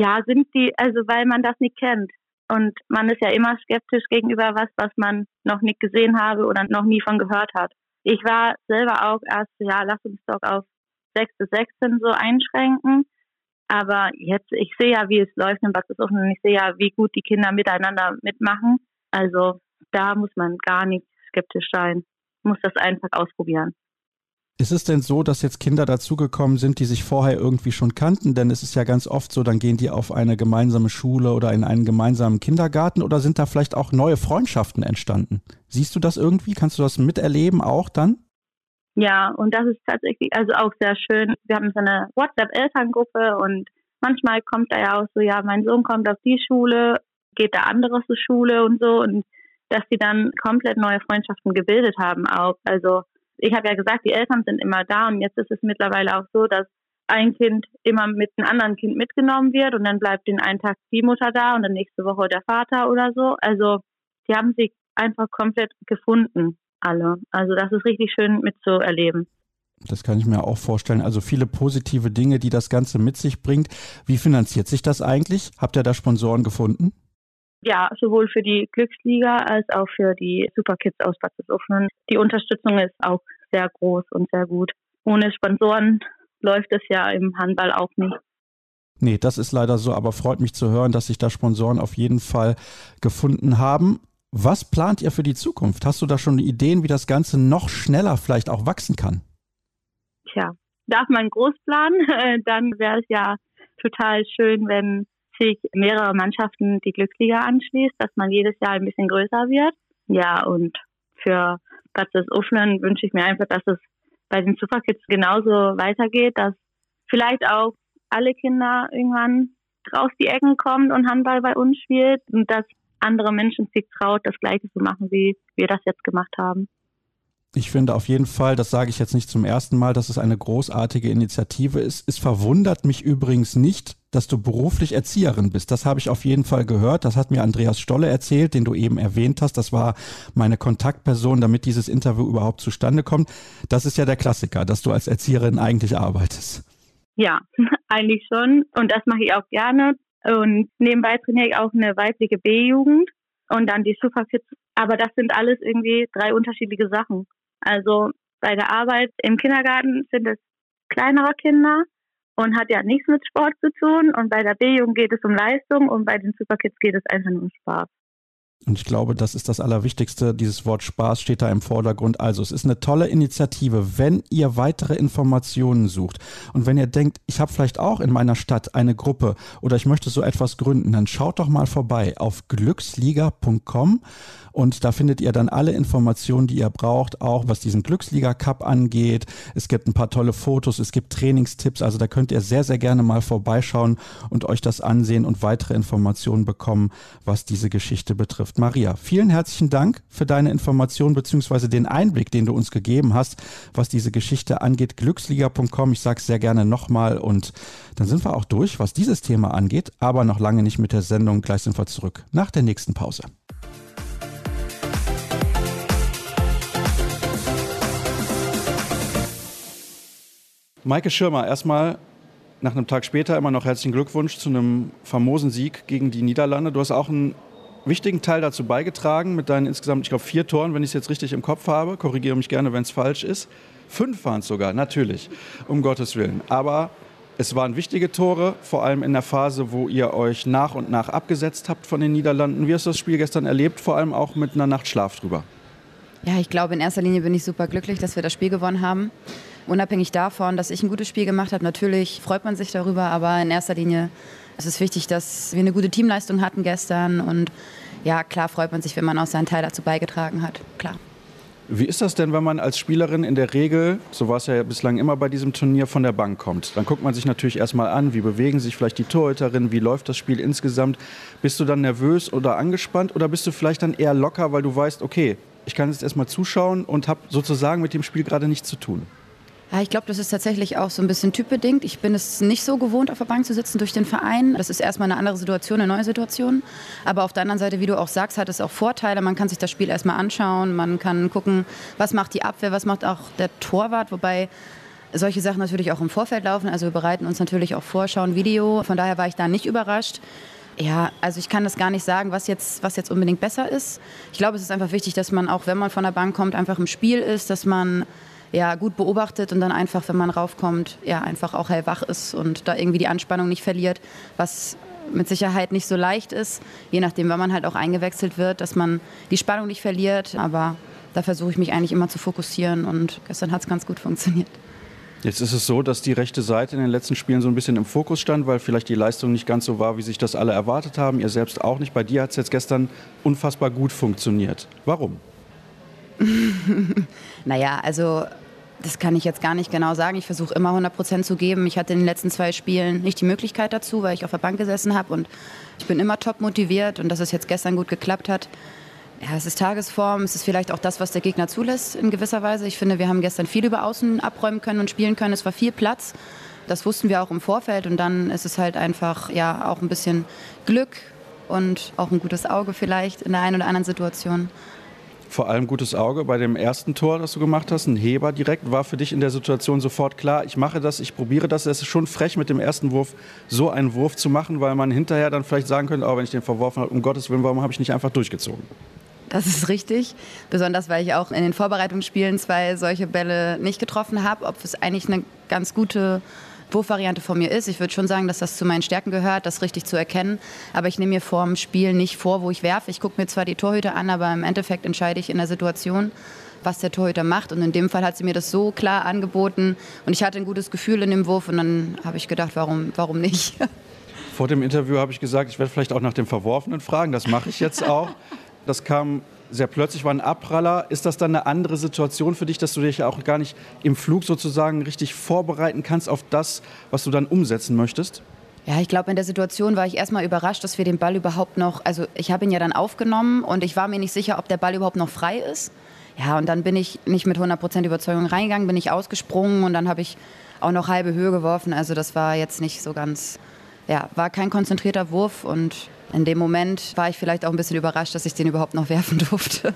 Ja, sind die, also weil man das nicht kennt. Und man ist ja immer skeptisch gegenüber was, was man noch nicht gesehen habe oder noch nie von gehört hat. Ich war selber auch erst, ja, lass uns doch auf 6 bis 16 so einschränken. Aber jetzt, ich sehe ja, wie es läuft in Bad und ich sehe ja, wie gut die Kinder miteinander mitmachen. Also da muss man gar nicht skeptisch sein. Muss das einfach ausprobieren. Ist es denn so, dass jetzt Kinder dazugekommen sind, die sich vorher irgendwie schon kannten? Denn es ist ja ganz oft so, dann gehen die auf eine gemeinsame Schule oder in einen gemeinsamen Kindergarten oder sind da vielleicht auch neue Freundschaften entstanden? Siehst du das irgendwie? Kannst du das miterleben auch dann? Ja, und das ist tatsächlich also auch sehr schön. Wir haben so eine WhatsApp-Elterngruppe und manchmal kommt da ja auch so, ja, mein Sohn kommt auf die Schule, geht der andere zur Schule und so und dass die dann komplett neue Freundschaften gebildet haben auch. Also ich habe ja gesagt, die Eltern sind immer da und jetzt ist es mittlerweile auch so, dass ein Kind immer mit einem anderen Kind mitgenommen wird und dann bleibt den einen Tag die Mutter da und dann nächste Woche der Vater oder so. Also die haben sich einfach komplett gefunden, alle. Also das ist richtig schön mitzuerleben. Das kann ich mir auch vorstellen. Also viele positive Dinge, die das Ganze mit sich bringt. Wie finanziert sich das eigentlich? Habt ihr da Sponsoren gefunden? Ja, sowohl für die Glücksliga als auch für die Superkids aus Bad Offenen. Die Unterstützung ist auch sehr groß und sehr gut. Ohne Sponsoren läuft es ja im Handball auch nicht. Nee, das ist leider so, aber freut mich zu hören, dass sich da Sponsoren auf jeden Fall gefunden haben. Was plant ihr für die Zukunft? Hast du da schon Ideen, wie das Ganze noch schneller vielleicht auch wachsen kann? Tja, darf man groß planen, dann wäre es ja total schön, wenn sich mehrere Mannschaften die Glücksliga anschließt, dass man jedes Jahr ein bisschen größer wird. Ja, und für Bad Ufflen wünsche ich mir einfach, dass es bei den Superkids genauso weitergeht, dass vielleicht auch alle Kinder irgendwann raus die Ecken kommen und Handball bei uns spielt und dass andere Menschen sich traut, das Gleiche zu machen, wie wir das jetzt gemacht haben. Ich finde auf jeden Fall, das sage ich jetzt nicht zum ersten Mal, dass es eine großartige Initiative ist. Es verwundert mich übrigens nicht, dass du beruflich Erzieherin bist. Das habe ich auf jeden Fall gehört. Das hat mir Andreas Stolle erzählt, den du eben erwähnt hast. Das war meine Kontaktperson, damit dieses Interview überhaupt zustande kommt. Das ist ja der Klassiker, dass du als Erzieherin eigentlich arbeitest. Ja, eigentlich schon. Und das mache ich auch gerne. Und nebenbei trainiere ich auch eine weibliche B-Jugend und dann die Superkids. Aber das sind alles irgendwie drei unterschiedliche Sachen. Also bei der Arbeit im Kindergarten sind es kleinere Kinder und hat ja nichts mit Sport zu tun. Und bei der B-Jugend geht es um Leistung und bei den Superkids geht es einfach nur um Spaß. Und ich glaube, das ist das Allerwichtigste. Dieses Wort Spaß steht da im Vordergrund. Also es ist eine tolle Initiative, wenn ihr weitere Informationen sucht und wenn ihr denkt, ich habe vielleicht auch in meiner Stadt eine Gruppe oder ich möchte so etwas gründen, dann schaut doch mal vorbei auf glücksliga.com und da findet ihr dann alle Informationen, die ihr braucht, auch was diesen Glücksliga Cup angeht. Es gibt ein paar tolle Fotos, es gibt Trainingstipps, also da könnt ihr sehr, sehr gerne mal vorbeischauen und euch das ansehen und weitere Informationen bekommen, was diese Geschichte betrifft. Maria, vielen herzlichen Dank für deine Informationen bzw. den Einblick, den du uns gegeben hast, was diese Geschichte angeht. Glücksliga.com, ich sage es sehr gerne nochmal und dann sind wir auch durch, was dieses Thema angeht, aber noch lange nicht mit der Sendung. Gleich sind wir zurück nach der nächsten Pause. Maike Schirmer, erstmal nach einem Tag später immer noch herzlichen Glückwunsch zu einem famosen Sieg gegen die Niederlande. Du hast auch einen wichtigen Teil dazu beigetragen mit deinen insgesamt, ich glaube, vier Toren, wenn ich es jetzt richtig im Kopf habe. Korrigiere mich gerne, wenn es falsch ist. Fünf waren es sogar, natürlich, um Gottes Willen. Aber es waren wichtige Tore, vor allem in der Phase, wo ihr euch nach und nach abgesetzt habt von den Niederlanden. Wie hast du das Spiel gestern erlebt, vor allem auch mit einer Nacht Schlaf drüber? Ja, ich glaube, in erster Linie bin ich super glücklich, dass wir das Spiel gewonnen haben. Unabhängig davon, dass ich ein gutes Spiel gemacht habe, natürlich freut man sich darüber, aber in erster Linie ist es wichtig, dass wir eine gute Teamleistung hatten gestern und ja, klar freut man sich, wenn man auch seinen Teil dazu beigetragen hat, klar. Wie ist das denn, wenn man als Spielerin in der Regel, so war es ja bislang immer bei diesem Turnier, von der Bank kommt? Dann guckt man sich natürlich erstmal an, wie bewegen sich vielleicht die Torhüterinnen, wie läuft das Spiel insgesamt. Bist du dann nervös oder angespannt oder bist du vielleicht dann eher locker, weil du weißt, okay, ich kann jetzt erstmal zuschauen und habe sozusagen mit dem Spiel gerade nichts zu tun? Ja, ich glaube, das ist tatsächlich auch so ein bisschen typbedingt. Ich bin es nicht so gewohnt, auf der Bank zu sitzen durch den Verein. Das ist erstmal eine andere Situation, eine neue Situation. Aber auf der anderen Seite, wie du auch sagst, hat es auch Vorteile. Man kann sich das Spiel erstmal anschauen. Man kann gucken, was macht die Abwehr, was macht auch der Torwart. Wobei solche Sachen natürlich auch im Vorfeld laufen. Also wir bereiten uns natürlich auch vor, schauen Video. Von daher war ich da nicht überrascht. Ja, also ich kann das gar nicht sagen, was jetzt, was jetzt unbedingt besser ist. Ich glaube, es ist einfach wichtig, dass man auch, wenn man von der Bank kommt, einfach im Spiel ist, dass man ja, gut beobachtet und dann einfach, wenn man raufkommt, ja, einfach auch hellwach ist und da irgendwie die Anspannung nicht verliert, was mit Sicherheit nicht so leicht ist, je nachdem, wann man halt auch eingewechselt wird, dass man die Spannung nicht verliert. Aber da versuche ich mich eigentlich immer zu fokussieren und gestern hat es ganz gut funktioniert. Jetzt ist es so, dass die rechte Seite in den letzten Spielen so ein bisschen im Fokus stand, weil vielleicht die Leistung nicht ganz so war, wie sich das alle erwartet haben. Ihr selbst auch nicht. Bei dir hat es jetzt gestern unfassbar gut funktioniert. Warum? naja, also das kann ich jetzt gar nicht genau sagen. Ich versuche immer 100 Prozent zu geben. Ich hatte in den letzten zwei Spielen nicht die Möglichkeit dazu, weil ich auf der Bank gesessen habe und ich bin immer top motiviert und dass es jetzt gestern gut geklappt hat. Ja, es ist Tagesform, es ist vielleicht auch das, was der Gegner zulässt in gewisser Weise. Ich finde, wir haben gestern viel über Außen abräumen können und spielen können. Es war viel Platz. Das wussten wir auch im Vorfeld und dann ist es halt einfach ja auch ein bisschen Glück und auch ein gutes Auge vielleicht in der einen oder anderen Situation vor allem gutes Auge bei dem ersten Tor, das du gemacht hast, ein Heber direkt, war für dich in der Situation sofort klar, ich mache das, ich probiere das. Es ist schon frech mit dem ersten Wurf so einen Wurf zu machen, weil man hinterher dann vielleicht sagen könnte, oh, wenn ich den verworfen habe, um Gottes Willen, warum habe ich nicht einfach durchgezogen? Das ist richtig, besonders weil ich auch in den Vorbereitungsspielen zwei solche Bälle nicht getroffen habe, ob es eigentlich eine ganz gute Wurfvariante von mir ist. Ich würde schon sagen, dass das zu meinen Stärken gehört, das richtig zu erkennen. Aber ich nehme mir vor dem Spiel nicht vor, wo ich werfe. Ich gucke mir zwar die Torhüter an, aber im Endeffekt entscheide ich in der Situation, was der Torhüter macht. Und in dem Fall hat sie mir das so klar angeboten und ich hatte ein gutes Gefühl in dem Wurf und dann habe ich gedacht, warum, warum nicht? Vor dem Interview habe ich gesagt, ich werde vielleicht auch nach dem Verworfenen fragen. Das mache ich jetzt auch. Das kam sehr plötzlich, war ein Abpraller. Ist das dann eine andere Situation für dich, dass du dich auch gar nicht im Flug sozusagen richtig vorbereiten kannst auf das, was du dann umsetzen möchtest? Ja, ich glaube, in der Situation war ich erstmal überrascht, dass wir den Ball überhaupt noch, also ich habe ihn ja dann aufgenommen und ich war mir nicht sicher, ob der Ball überhaupt noch frei ist. Ja, und dann bin ich nicht mit 100% Überzeugung reingegangen, bin ich ausgesprungen und dann habe ich auch noch halbe Höhe geworfen. Also das war jetzt nicht so ganz ja, war kein konzentrierter Wurf und in dem Moment war ich vielleicht auch ein bisschen überrascht, dass ich den überhaupt noch werfen durfte.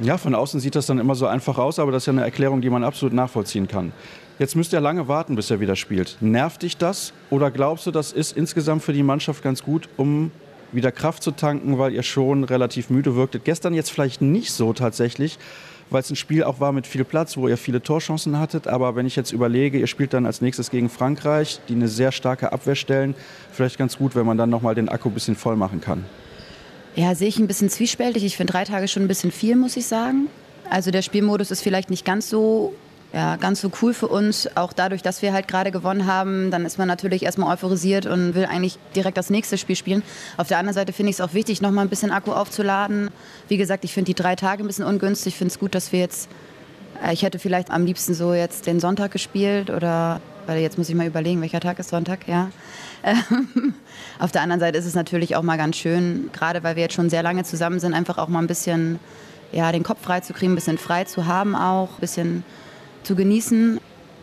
Ja, von außen sieht das dann immer so einfach aus, aber das ist ja eine Erklärung, die man absolut nachvollziehen kann. Jetzt müsst ihr lange warten, bis er wieder spielt. Nervt dich das oder glaubst du, das ist insgesamt für die Mannschaft ganz gut, um wieder Kraft zu tanken, weil ihr schon relativ müde wirktet? Gestern jetzt vielleicht nicht so tatsächlich, weil es ein Spiel auch war mit viel Platz, wo ihr viele Torchancen hattet. Aber wenn ich jetzt überlege, ihr spielt dann als nächstes gegen Frankreich, die eine sehr starke Abwehr stellen, vielleicht ganz gut, wenn man dann nochmal den Akku ein bisschen voll machen kann. Ja, sehe ich ein bisschen zwiespältig. Ich finde drei Tage schon ein bisschen viel, muss ich sagen. Also der Spielmodus ist vielleicht nicht ganz so ja, ganz so cool für uns. Auch dadurch, dass wir halt gerade gewonnen haben, dann ist man natürlich erstmal euphorisiert und will eigentlich direkt das nächste Spiel spielen. Auf der anderen Seite finde ich es auch wichtig, nochmal ein bisschen Akku aufzuladen. Wie gesagt, ich finde die drei Tage ein bisschen ungünstig. Ich finde es gut, dass wir jetzt, äh, ich hätte vielleicht am liebsten so jetzt den Sonntag gespielt oder, weil jetzt muss ich mal überlegen, welcher Tag ist Sonntag, ja. Auf der anderen Seite ist es natürlich auch mal ganz schön, gerade weil wir jetzt schon sehr lange zusammen sind, einfach auch mal ein bisschen ja, den Kopf frei zu kriegen, ein bisschen frei zu haben auch, ein bisschen zu genießen.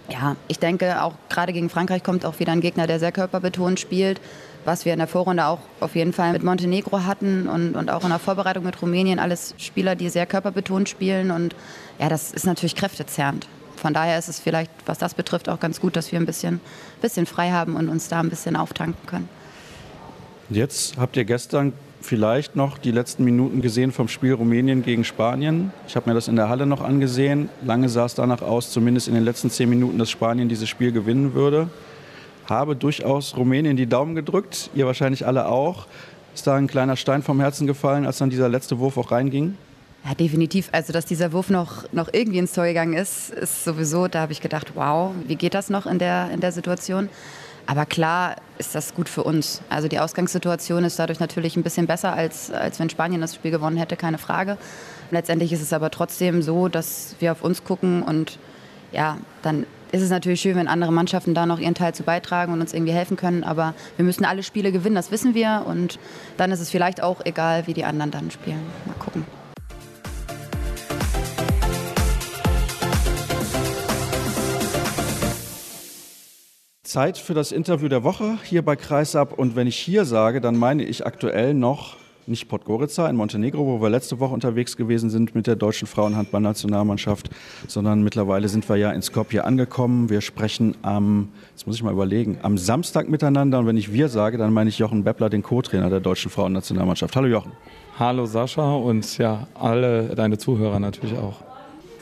Ja, ich denke, auch gerade gegen Frankreich kommt auch wieder ein Gegner, der sehr körperbetont spielt, was wir in der Vorrunde auch auf jeden Fall mit Montenegro hatten und, und auch in der Vorbereitung mit Rumänien. Alles Spieler, die sehr körperbetont spielen und ja, das ist natürlich kräftezerrend. Von daher ist es vielleicht, was das betrifft, auch ganz gut, dass wir ein bisschen, bisschen frei haben und uns da ein bisschen auftanken können. Jetzt habt ihr gestern vielleicht noch die letzten Minuten gesehen vom Spiel Rumänien gegen Spanien. Ich habe mir das in der Halle noch angesehen. Lange sah es danach aus, zumindest in den letzten zehn Minuten, dass Spanien dieses Spiel gewinnen würde. Habe durchaus Rumänien die Daumen gedrückt, ihr wahrscheinlich alle auch. Ist da ein kleiner Stein vom Herzen gefallen, als dann dieser letzte Wurf auch reinging? Ja, definitiv. Also, dass dieser Wurf noch, noch irgendwie ins Tor gegangen ist, ist sowieso, da habe ich gedacht, wow, wie geht das noch in der, in der Situation? Aber klar ist das gut für uns. Also die Ausgangssituation ist dadurch natürlich ein bisschen besser, als, als wenn Spanien das Spiel gewonnen hätte, keine Frage. Letztendlich ist es aber trotzdem so, dass wir auf uns gucken und ja, dann ist es natürlich schön, wenn andere Mannschaften da noch ihren Teil zu beitragen und uns irgendwie helfen können. Aber wir müssen alle Spiele gewinnen, das wissen wir. Und dann ist es vielleicht auch egal, wie die anderen dann spielen. Mal gucken. Zeit für das Interview der Woche hier bei Kreisab. Und wenn ich hier sage, dann meine ich aktuell noch nicht Podgorica in Montenegro, wo wir letzte Woche unterwegs gewesen sind mit der deutschen Frauenhandballnationalmannschaft, sondern mittlerweile sind wir ja in Skopje angekommen. Wir sprechen am, jetzt muss ich mal überlegen, am Samstag miteinander. Und wenn ich wir sage, dann meine ich Jochen Beppler, den Co-Trainer der deutschen Frauennationalmannschaft. Hallo Jochen. Hallo Sascha und ja, alle deine Zuhörer natürlich auch.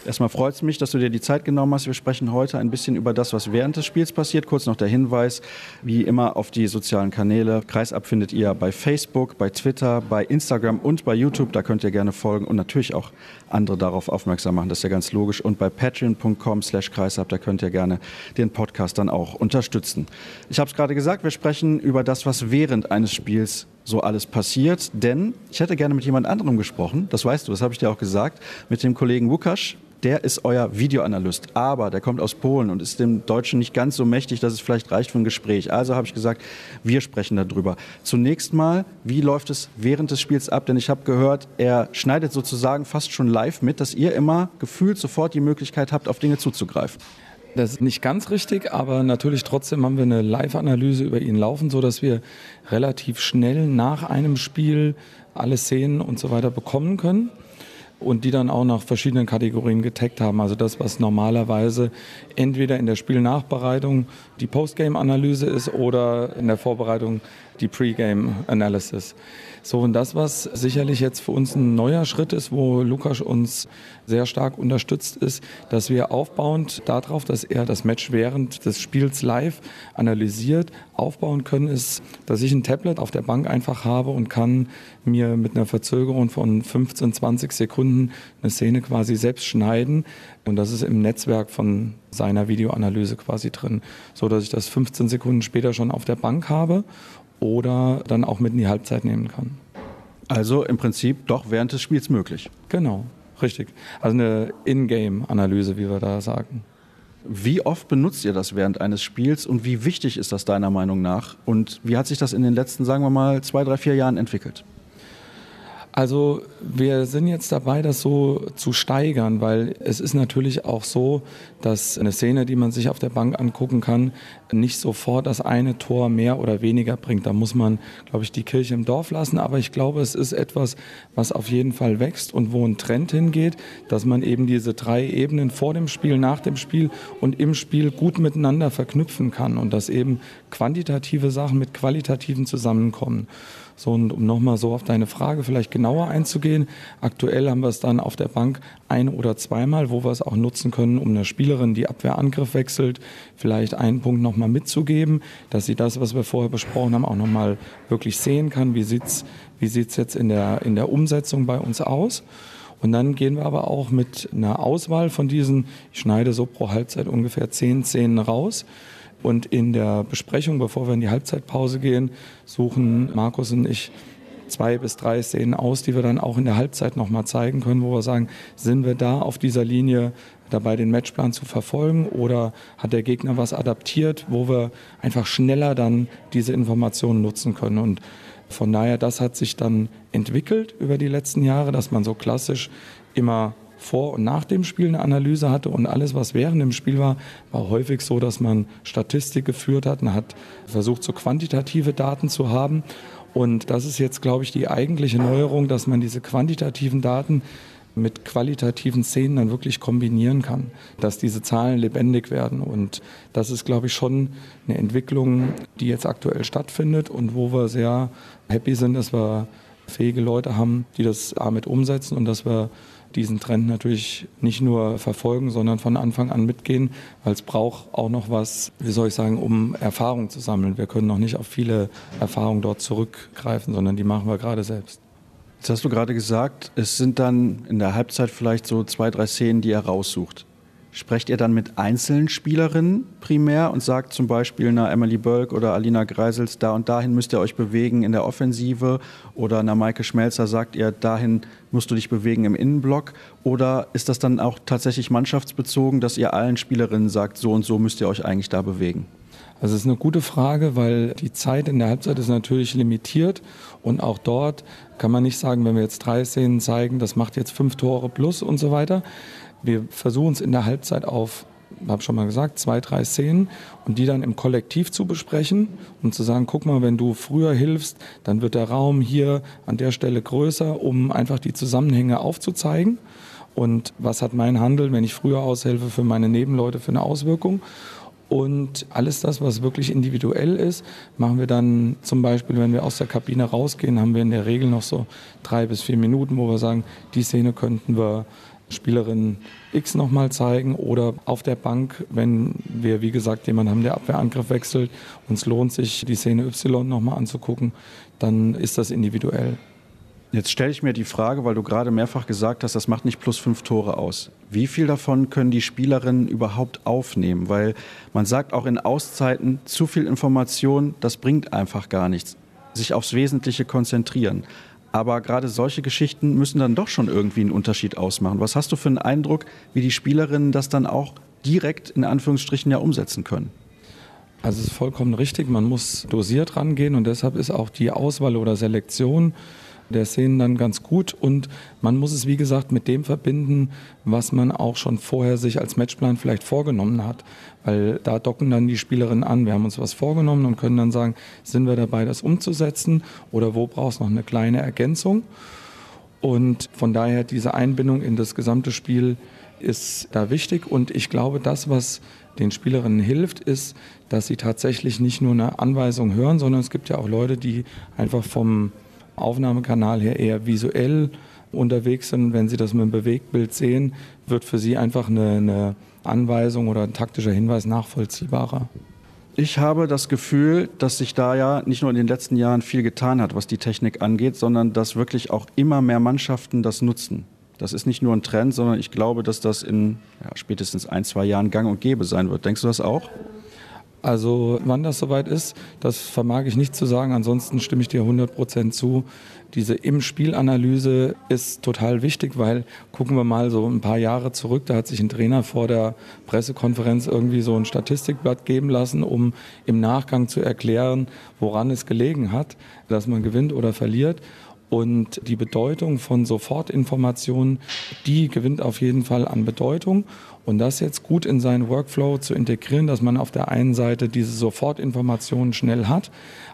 Erstmal freut es mich, dass du dir die Zeit genommen hast. Wir sprechen heute ein bisschen über das, was während des Spiels passiert. Kurz noch der Hinweis, wie immer auf die sozialen Kanäle. Kreisab findet ihr bei Facebook, bei Twitter, bei Instagram und bei YouTube. Da könnt ihr gerne folgen und natürlich auch andere darauf aufmerksam machen. Das ist ja ganz logisch. Und bei patreon.com slash kreisab, da könnt ihr gerne den Podcast dann auch unterstützen. Ich habe es gerade gesagt, wir sprechen über das, was während eines Spiels so alles passiert, denn ich hätte gerne mit jemand anderem gesprochen, das weißt du, das habe ich dir auch gesagt, mit dem Kollegen Wukasch, der ist euer Videoanalyst, aber der kommt aus Polen und ist dem Deutschen nicht ganz so mächtig, dass es vielleicht reicht für ein Gespräch. Also habe ich gesagt, wir sprechen darüber. Zunächst mal, wie läuft es während des Spiels ab? Denn ich habe gehört, er schneidet sozusagen fast schon live mit, dass ihr immer gefühlt sofort die Möglichkeit habt, auf Dinge zuzugreifen. Das ist nicht ganz richtig, aber natürlich trotzdem haben wir eine Live-Analyse über ihn laufen, sodass wir relativ schnell nach einem Spiel alle Szenen und so weiter bekommen können. und die dann auch nach verschiedenen Kategorien getaggt haben. Also das, was normalerweise entweder in der Spielnachbereitung die Postgame-Analyse ist oder in der Vorbereitung die Pre-Game-Analysis. So, und das, was sicherlich jetzt für uns ein neuer Schritt ist, wo Lukas uns sehr stark unterstützt, ist, dass wir aufbauend darauf, dass er das Match während des Spiels live analysiert, aufbauen können, ist, dass ich ein Tablet auf der Bank einfach habe und kann mir mit einer Verzögerung von 15, 20 Sekunden eine Szene quasi selbst schneiden. Und das ist im Netzwerk von seiner Videoanalyse quasi drin, so dass ich das 15 Sekunden später schon auf der Bank habe oder dann auch mit in die Halbzeit nehmen kann. Also im Prinzip doch während des Spiels möglich. Genau, richtig. Also eine In-Game-Analyse, wie wir da sagen. Wie oft benutzt ihr das während eines Spiels und wie wichtig ist das deiner Meinung nach? Und wie hat sich das in den letzten, sagen wir mal, zwei, drei, vier Jahren entwickelt? Also wir sind jetzt dabei, das so zu steigern, weil es ist natürlich auch so, dass eine Szene, die man sich auf der Bank angucken kann, nicht sofort das eine Tor mehr oder weniger bringt. Da muss man, glaube ich, die Kirche im Dorf lassen. Aber ich glaube, es ist etwas, was auf jeden Fall wächst und wo ein Trend hingeht, dass man eben diese drei Ebenen vor dem Spiel, nach dem Spiel und im Spiel gut miteinander verknüpfen kann und dass eben quantitative Sachen mit qualitativen zusammenkommen. So, und um nochmal so auf deine Frage vielleicht genauer einzugehen, aktuell haben wir es dann auf der Bank ein- oder zweimal, wo wir es auch nutzen können, um einer Spielerin, die Abwehrangriff wechselt, vielleicht einen Punkt nochmal mitzugeben, dass sie das, was wir vorher besprochen haben, auch nochmal wirklich sehen kann, wie sieht's, wie sieht's jetzt in der, in der Umsetzung bei uns aus. Und dann gehen wir aber auch mit einer Auswahl von diesen, ich schneide so pro Halbzeit ungefähr zehn Szenen raus und in der Besprechung, bevor wir in die Halbzeitpause gehen, suchen Markus und ich zwei bis drei Szenen aus, die wir dann auch in der Halbzeit nochmal zeigen können, wo wir sagen, sind wir da auf dieser Linie dabei, den Matchplan zu verfolgen oder hat der Gegner was adaptiert, wo wir einfach schneller dann diese Informationen nutzen können. Und von daher, das hat sich dann entwickelt über die letzten Jahre, dass man so klassisch immer vor und nach dem Spiel eine Analyse hatte und alles, was während dem Spiel war, war häufig so, dass man Statistik geführt hat und hat versucht, so quantitative Daten zu haben. Und das ist jetzt, glaube ich, die eigentliche Neuerung, dass man diese quantitativen Daten mit qualitativen Szenen dann wirklich kombinieren kann, dass diese Zahlen lebendig werden. Und das ist, glaube ich, schon eine Entwicklung, die jetzt aktuell stattfindet und wo wir sehr happy sind, dass wir fähige Leute haben, die das damit umsetzen und dass wir diesen Trend natürlich nicht nur verfolgen, sondern von Anfang an mitgehen, weil es braucht auch noch was, wie soll ich sagen, um Erfahrung zu sammeln. Wir können noch nicht auf viele Erfahrungen dort zurückgreifen, sondern die machen wir gerade selbst. Jetzt hast du gerade gesagt, es sind dann in der Halbzeit vielleicht so zwei, drei Szenen, die er raussucht. Sprecht ihr dann mit einzelnen Spielerinnen primär und sagt zum Beispiel einer Emily Bölk oder Alina Greisels, da und dahin müsst ihr euch bewegen in der Offensive oder einer Maike Schmelzer sagt ihr, dahin musst du dich bewegen im Innenblock oder ist das dann auch tatsächlich mannschaftsbezogen, dass ihr allen Spielerinnen sagt, so und so müsst ihr euch eigentlich da bewegen? Also es ist eine gute Frage, weil die Zeit in der Halbzeit ist natürlich limitiert und auch dort kann man nicht sagen, wenn wir jetzt drei Szenen zeigen, das macht jetzt fünf Tore plus und so weiter. Wir versuchen es in der Halbzeit auf, habe schon mal gesagt, zwei, drei Szenen und die dann im Kollektiv zu besprechen und zu sagen, guck mal, wenn du früher hilfst, dann wird der Raum hier an der Stelle größer, um einfach die Zusammenhänge aufzuzeigen. Und was hat mein Handel, wenn ich früher aushelfe, für meine Nebenleute für eine Auswirkung? Und alles das, was wirklich individuell ist, machen wir dann zum Beispiel, wenn wir aus der Kabine rausgehen, haben wir in der Regel noch so drei bis vier Minuten, wo wir sagen, die Szene könnten wir Spielerin X nochmal zeigen oder auf der Bank, wenn wir, wie gesagt, jemanden haben, der Abwehrangriff wechselt, uns lohnt sich, die Szene Y nochmal anzugucken, dann ist das individuell. Jetzt stelle ich mir die Frage, weil du gerade mehrfach gesagt hast, das macht nicht plus fünf Tore aus. Wie viel davon können die Spielerinnen überhaupt aufnehmen? Weil man sagt auch in Auszeiten, zu viel Information, das bringt einfach gar nichts. Sich aufs Wesentliche konzentrieren. Aber gerade solche Geschichten müssen dann doch schon irgendwie einen Unterschied ausmachen. Was hast du für einen Eindruck, wie die Spielerinnen das dann auch direkt in Anführungsstrichen ja umsetzen können? Also es ist vollkommen richtig, man muss dosiert rangehen und deshalb ist auch die Auswahl oder Selektion der Szenen dann ganz gut und man muss es, wie gesagt, mit dem verbinden, was man auch schon vorher sich als Matchplan vielleicht vorgenommen hat. Weil da docken dann die Spielerinnen an, wir haben uns was vorgenommen und können dann sagen, sind wir dabei, das umzusetzen oder wo brauchst du noch eine kleine Ergänzung? Und von daher diese Einbindung in das gesamte Spiel ist da wichtig. Und ich glaube, das, was den Spielerinnen hilft, ist, dass sie tatsächlich nicht nur eine Anweisung hören, sondern es gibt ja auch Leute, die einfach vom Aufnahmekanal her eher visuell unterwegs sind. Wenn sie das mit dem Bewegtbild sehen, wird für sie einfach eine, eine Anweisung oder ein taktischer Hinweis nachvollziehbarer. Ich habe das Gefühl, dass sich da ja nicht nur in den letzten Jahren viel getan hat, was die Technik angeht, sondern dass wirklich auch immer mehr Mannschaften das nutzen. Das ist nicht nur ein Trend, sondern ich glaube, dass das in ja, spätestens ein, zwei Jahren gang und gäbe sein wird. Denkst du das auch? Also wann das soweit ist, das vermag ich nicht zu sagen. Ansonsten stimme ich dir 100 Prozent zu. Diese Im-Spiel-Analyse ist total wichtig, weil gucken wir mal so ein paar Jahre zurück, da hat sich ein Trainer vor der Pressekonferenz irgendwie so ein Statistikblatt geben lassen, um im Nachgang zu erklären, woran es gelegen hat, dass man gewinnt oder verliert. Und die Bedeutung von Sofortinformationen, die gewinnt auf jeden Fall an Bedeutung. Und das jetzt gut in seinen Workflow zu integrieren, dass man auf der einen Seite diese Sofortinformationen schnell hat,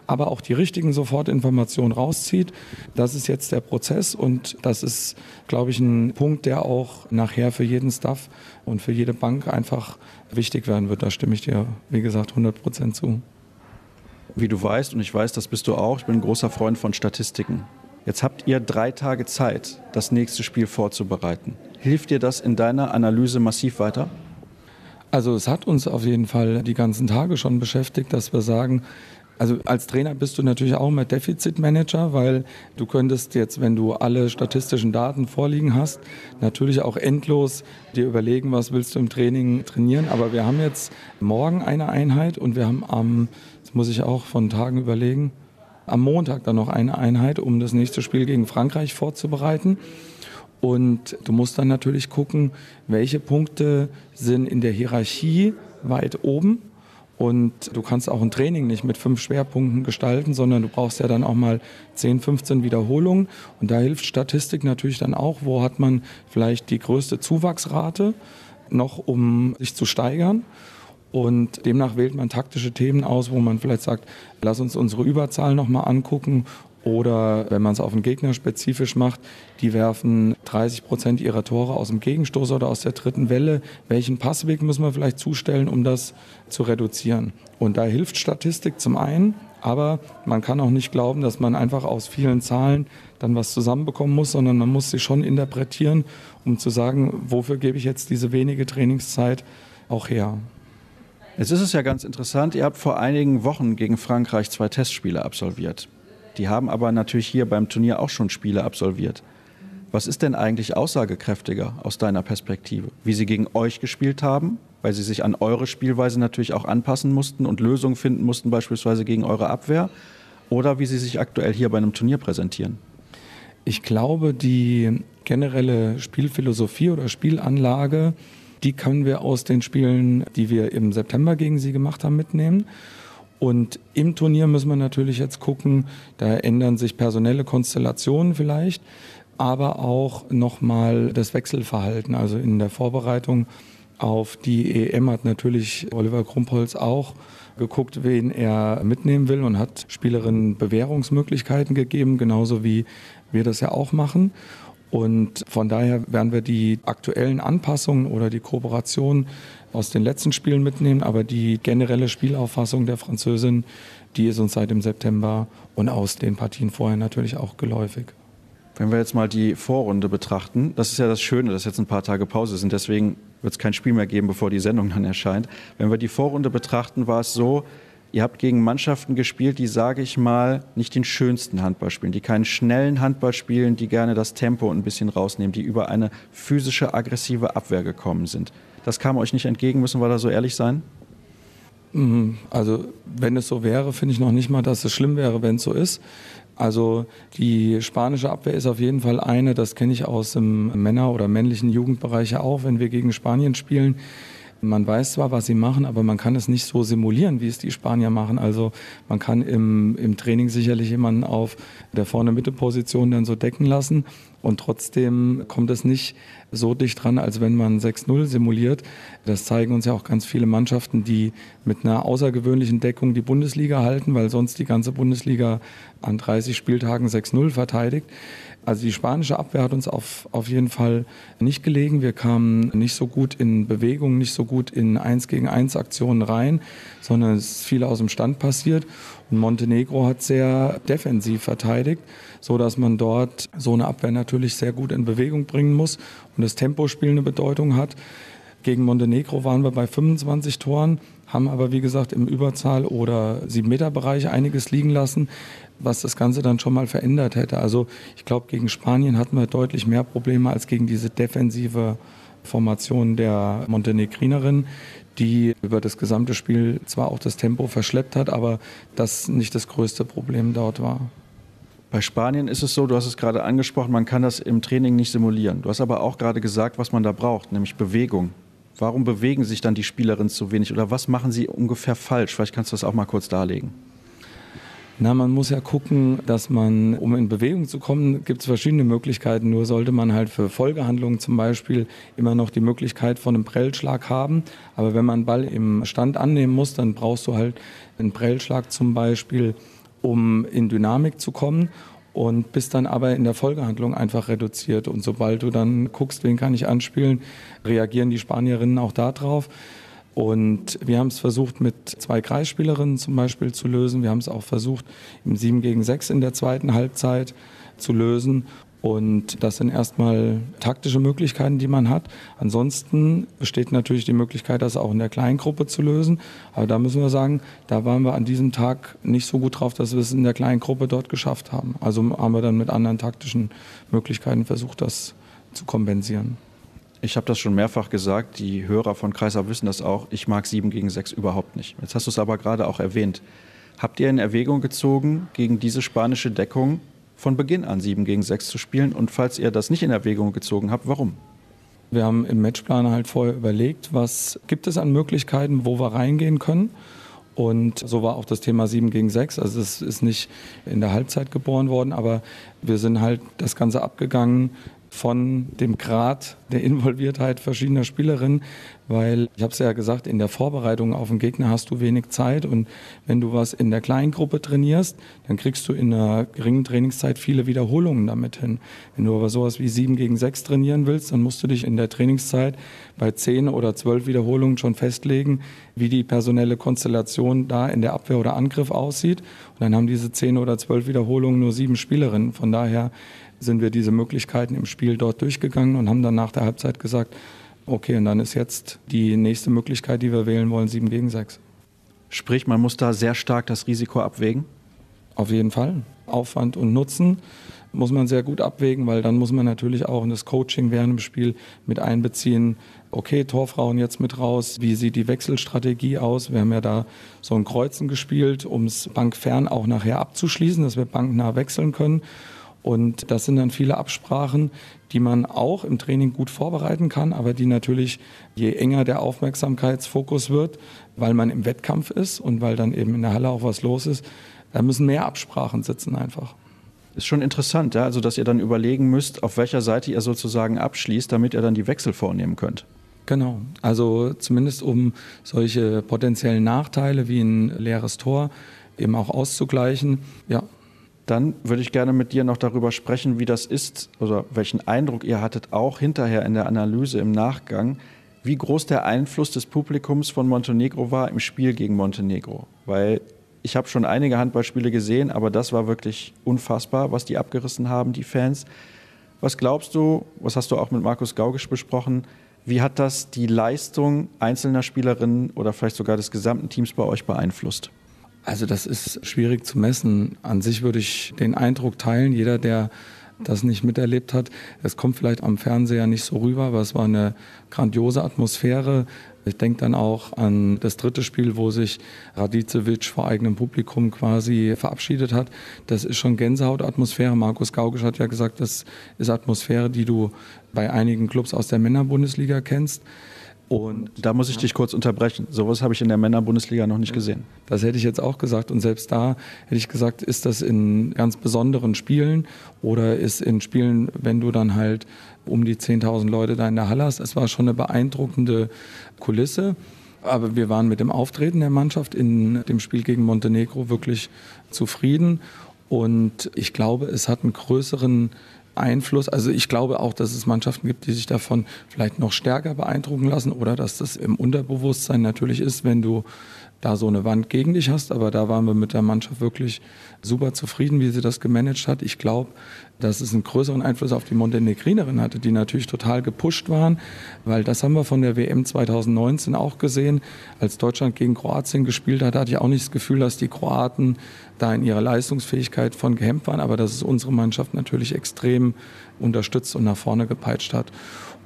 aber auch die richtigen Sofortinformationen rauszieht, das ist jetzt der Prozess und das ist, glaube ich, ein Punkt, der auch nachher für jeden Staff und für jede Bank einfach wichtig werden wird. Da stimme ich dir, wie gesagt, 100 Prozent zu. Wie du weißt, und ich weiß, das bist du auch, ich bin ein großer Freund von Statistiken. Jetzt habt ihr drei Tage Zeit, das nächste Spiel vorzubereiten. Hilft dir das in deiner Analyse massiv weiter? Also es hat uns auf jeden Fall die ganzen Tage schon beschäftigt, dass wir sagen, also als Trainer bist du natürlich auch immer Defizitmanager, weil du könntest jetzt, wenn du alle statistischen Daten vorliegen hast, natürlich auch endlos dir überlegen, was willst du im Training trainieren. Aber wir haben jetzt morgen eine Einheit und wir haben am, das muss ich auch von Tagen überlegen, am Montag dann noch eine Einheit, um das nächste Spiel gegen Frankreich vorzubereiten. Und du musst dann natürlich gucken, welche Punkte sind in der Hierarchie weit oben. Und du kannst auch ein Training nicht mit fünf Schwerpunkten gestalten, sondern du brauchst ja dann auch mal 10, 15 Wiederholungen. Und da hilft Statistik natürlich dann auch, wo hat man vielleicht die größte Zuwachsrate noch, um sich zu steigern. Und demnach wählt man taktische Themen aus, wo man vielleicht sagt, lass uns unsere Überzahl nochmal angucken. Oder wenn man es auf den Gegner spezifisch macht, die werfen 30 Prozent ihrer Tore aus dem Gegenstoß oder aus der dritten Welle. Welchen Passweg müssen wir vielleicht zustellen, um das zu reduzieren? Und da hilft Statistik zum einen, aber man kann auch nicht glauben, dass man einfach aus vielen Zahlen dann was zusammenbekommen muss, sondern man muss sie schon interpretieren, um zu sagen, wofür gebe ich jetzt diese wenige Trainingszeit auch her. Jetzt ist es ja ganz interessant, ihr habt vor einigen Wochen gegen Frankreich zwei Testspiele absolviert. Die haben aber natürlich hier beim Turnier auch schon Spiele absolviert. Was ist denn eigentlich aussagekräftiger aus deiner Perspektive? Wie sie gegen euch gespielt haben, weil sie sich an eure Spielweise natürlich auch anpassen mussten und Lösungen finden mussten, beispielsweise gegen eure Abwehr, oder wie sie sich aktuell hier bei einem Turnier präsentieren? Ich glaube, die generelle Spielphilosophie oder Spielanlage die können wir aus den Spielen, die wir im September gegen sie gemacht haben, mitnehmen. Und im Turnier müssen wir natürlich jetzt gucken, da ändern sich personelle Konstellationen vielleicht, aber auch nochmal das Wechselverhalten. Also in der Vorbereitung auf die EM hat natürlich Oliver Krumpholz auch geguckt, wen er mitnehmen will und hat Spielerinnen Bewährungsmöglichkeiten gegeben, genauso wie wir das ja auch machen. Und von daher werden wir die aktuellen Anpassungen oder die Kooperation aus den letzten Spielen mitnehmen, aber die generelle Spielauffassung der Französin, die ist uns seit dem September und aus den Partien vorher natürlich auch geläufig. Wenn wir jetzt mal die Vorrunde betrachten, das ist ja das Schöne, dass jetzt ein paar Tage Pause sind, deswegen wird es kein Spiel mehr geben, bevor die Sendung dann erscheint. Wenn wir die Vorrunde betrachten, war es so, Ihr habt gegen Mannschaften gespielt, die, sage ich mal, nicht den schönsten Handball spielen, die keinen schnellen Handball spielen, die gerne das Tempo ein bisschen rausnehmen, die über eine physische, aggressive Abwehr gekommen sind. Das kam euch nicht entgegen, müssen wir da so ehrlich sein? Mhm. Also wenn es so wäre, finde ich noch nicht mal, dass es schlimm wäre, wenn es so ist. Also die spanische Abwehr ist auf jeden Fall eine, das kenne ich aus dem Männer- oder männlichen Jugendbereich auch, wenn wir gegen Spanien spielen man weiß zwar, was sie machen, aber man kann es nicht so simulieren, wie es die Spanier machen. Also man kann im, im Training sicherlich jemanden auf der vorne Mitte Position dann so decken lassen. und trotzdem kommt es nicht so dicht dran, als wenn man 6-0 simuliert. Das zeigen uns ja auch ganz viele Mannschaften, die mit einer außergewöhnlichen Deckung die Bundesliga halten, weil sonst die ganze Bundesliga an 30 Spieltagen 6-0 verteidigt. Also die spanische Abwehr hat uns auf, auf jeden Fall nicht gelegen. Wir kamen nicht so gut in Bewegung, nicht so gut in 1 gegen 1 Aktionen rein, sondern es ist viel aus dem Stand passiert. Und Montenegro hat sehr defensiv verteidigt, so dass man dort so eine Abwehr natürlich sehr gut in Bewegung bringen muss und das Tempospiel eine Bedeutung hat. Gegen Montenegro waren wir bei 25 Toren, haben aber wie gesagt im Überzahl- oder 7-Meter-Bereich einiges liegen lassen was das Ganze dann schon mal verändert hätte. Also ich glaube, gegen Spanien hatten wir deutlich mehr Probleme als gegen diese defensive Formation der Montenegrinerin, die über das gesamte Spiel zwar auch das Tempo verschleppt hat, aber das nicht das größte Problem dort war. Bei Spanien ist es so, du hast es gerade angesprochen, man kann das im Training nicht simulieren. Du hast aber auch gerade gesagt, was man da braucht, nämlich Bewegung. Warum bewegen sich dann die Spielerinnen zu wenig oder was machen sie ungefähr falsch? Vielleicht kannst du das auch mal kurz darlegen. Na, man muss ja gucken, dass man, um in Bewegung zu kommen, gibt es verschiedene Möglichkeiten. Nur sollte man halt für Folgehandlungen zum Beispiel immer noch die Möglichkeit von einem Prellschlag haben. Aber wenn man Ball im Stand annehmen muss, dann brauchst du halt einen Prellschlag zum Beispiel, um in Dynamik zu kommen und bist dann aber in der Folgehandlung einfach reduziert. Und sobald du dann guckst, wen kann ich anspielen, reagieren die Spanierinnen auch darauf. Und wir haben es versucht, mit zwei Kreisspielerinnen zum Beispiel zu lösen. Wir haben es auch versucht, im 7 gegen 6 in der zweiten Halbzeit zu lösen. Und das sind erstmal taktische Möglichkeiten, die man hat. Ansonsten besteht natürlich die Möglichkeit, das auch in der Kleingruppe zu lösen. Aber da müssen wir sagen, da waren wir an diesem Tag nicht so gut drauf, dass wir es in der kleinen Gruppe dort geschafft haben. Also haben wir dann mit anderen taktischen Möglichkeiten versucht, das zu kompensieren. Ich habe das schon mehrfach gesagt, die Hörer von Kreisab wissen das auch. Ich mag 7 gegen 6 überhaupt nicht. Jetzt hast du es aber gerade auch erwähnt. Habt ihr in Erwägung gezogen, gegen diese spanische Deckung von Beginn an 7 gegen 6 zu spielen? Und falls ihr das nicht in Erwägung gezogen habt, warum? Wir haben im Matchplan halt vorher überlegt, was gibt es an Möglichkeiten, wo wir reingehen können. Und so war auch das Thema 7 gegen 6. Also es ist nicht in der Halbzeit geboren worden, aber wir sind halt das Ganze abgegangen von dem Grad der Involviertheit verschiedener Spielerinnen, weil ich habe es ja gesagt, in der Vorbereitung auf den Gegner hast du wenig Zeit und wenn du was in der Kleingruppe trainierst, dann kriegst du in einer geringen Trainingszeit viele Wiederholungen damit hin. Wenn du aber sowas wie 7 gegen 6 trainieren willst, dann musst du dich in der Trainingszeit bei 10 oder 12 Wiederholungen schon festlegen, wie die personelle Konstellation da in der Abwehr oder Angriff aussieht. Und dann haben diese 10 oder 12 Wiederholungen nur sieben Spielerinnen. Von daher sind wir diese Möglichkeiten im Spiel dort durchgegangen und haben dann nach der Halbzeit gesagt, okay, und dann ist jetzt die nächste Möglichkeit, die wir wählen wollen, 7 gegen 6. Sprich, man muss da sehr stark das Risiko abwägen? Auf jeden Fall. Aufwand und Nutzen muss man sehr gut abwägen, weil dann muss man natürlich auch in das Coaching während dem Spiel mit einbeziehen. Okay, Torfrauen jetzt mit raus. Wie sieht die Wechselstrategie aus? Wir haben ja da so ein Kreuzen gespielt, um es bankfern auch nachher abzuschließen, dass wir banknah wechseln können. Und das sind dann viele Absprachen, die man auch im Training gut vorbereiten kann, aber die natürlich, je enger der Aufmerksamkeitsfokus wird, weil man im Wettkampf ist und weil dann eben in der Halle auch was los ist, da müssen mehr Absprachen sitzen einfach. Ist schon interessant, ja? also dass ihr dann überlegen müsst, auf welcher Seite ihr sozusagen abschließt, damit ihr dann die Wechsel vornehmen könnt. Genau, also zumindest um solche potenziellen Nachteile wie ein leeres Tor eben auch auszugleichen. Ja, dann würde ich gerne mit dir noch darüber sprechen, wie das ist oder welchen Eindruck ihr hattet, auch hinterher in der Analyse im Nachgang, wie groß der Einfluss des Publikums von Montenegro war im Spiel gegen Montenegro. Weil ich habe schon einige Handballspiele gesehen, aber das war wirklich unfassbar, was die abgerissen haben, die Fans. Was glaubst du, was hast du auch mit Markus Gaugisch besprochen, wie hat das die Leistung einzelner Spielerinnen oder vielleicht sogar des gesamten Teams bei euch beeinflusst? Also das ist schwierig zu messen. An sich würde ich den Eindruck teilen, jeder, der das nicht miterlebt hat, es kommt vielleicht am Fernseher nicht so rüber, aber es war eine grandiose Atmosphäre. Ich denke dann auch an das dritte Spiel, wo sich Radicevic vor eigenem Publikum quasi verabschiedet hat. Das ist schon Gänsehautatmosphäre. Markus Gaugisch hat ja gesagt, das ist Atmosphäre, die du bei einigen Clubs aus der Männerbundesliga kennst. Und da muss ich dich kurz unterbrechen. Sowas habe ich in der Männerbundesliga noch nicht gesehen. Das hätte ich jetzt auch gesagt. Und selbst da hätte ich gesagt, ist das in ganz besonderen Spielen oder ist in Spielen, wenn du dann halt um die 10.000 Leute da in der Halle hast. Es war schon eine beeindruckende Kulisse. Aber wir waren mit dem Auftreten der Mannschaft in dem Spiel gegen Montenegro wirklich zufrieden. Und ich glaube, es hat einen größeren Einfluss. Also ich glaube auch, dass es Mannschaften gibt, die sich davon vielleicht noch stärker beeindrucken lassen oder dass das im Unterbewusstsein natürlich ist, wenn du da so eine Wand gegen dich hast. Aber da waren wir mit der Mannschaft wirklich super zufrieden, wie sie das gemanagt hat. Ich glaube, dass es einen größeren Einfluss auf die Montenegrinerin hatte, die natürlich total gepusht waren, weil das haben wir von der WM 2019 auch gesehen. Als Deutschland gegen Kroatien gespielt hat, hatte ich auch nicht das Gefühl, dass die Kroaten da in ihrer Leistungsfähigkeit von gehemmt waren, aber dass es unsere Mannschaft natürlich extrem unterstützt und nach vorne gepeitscht hat.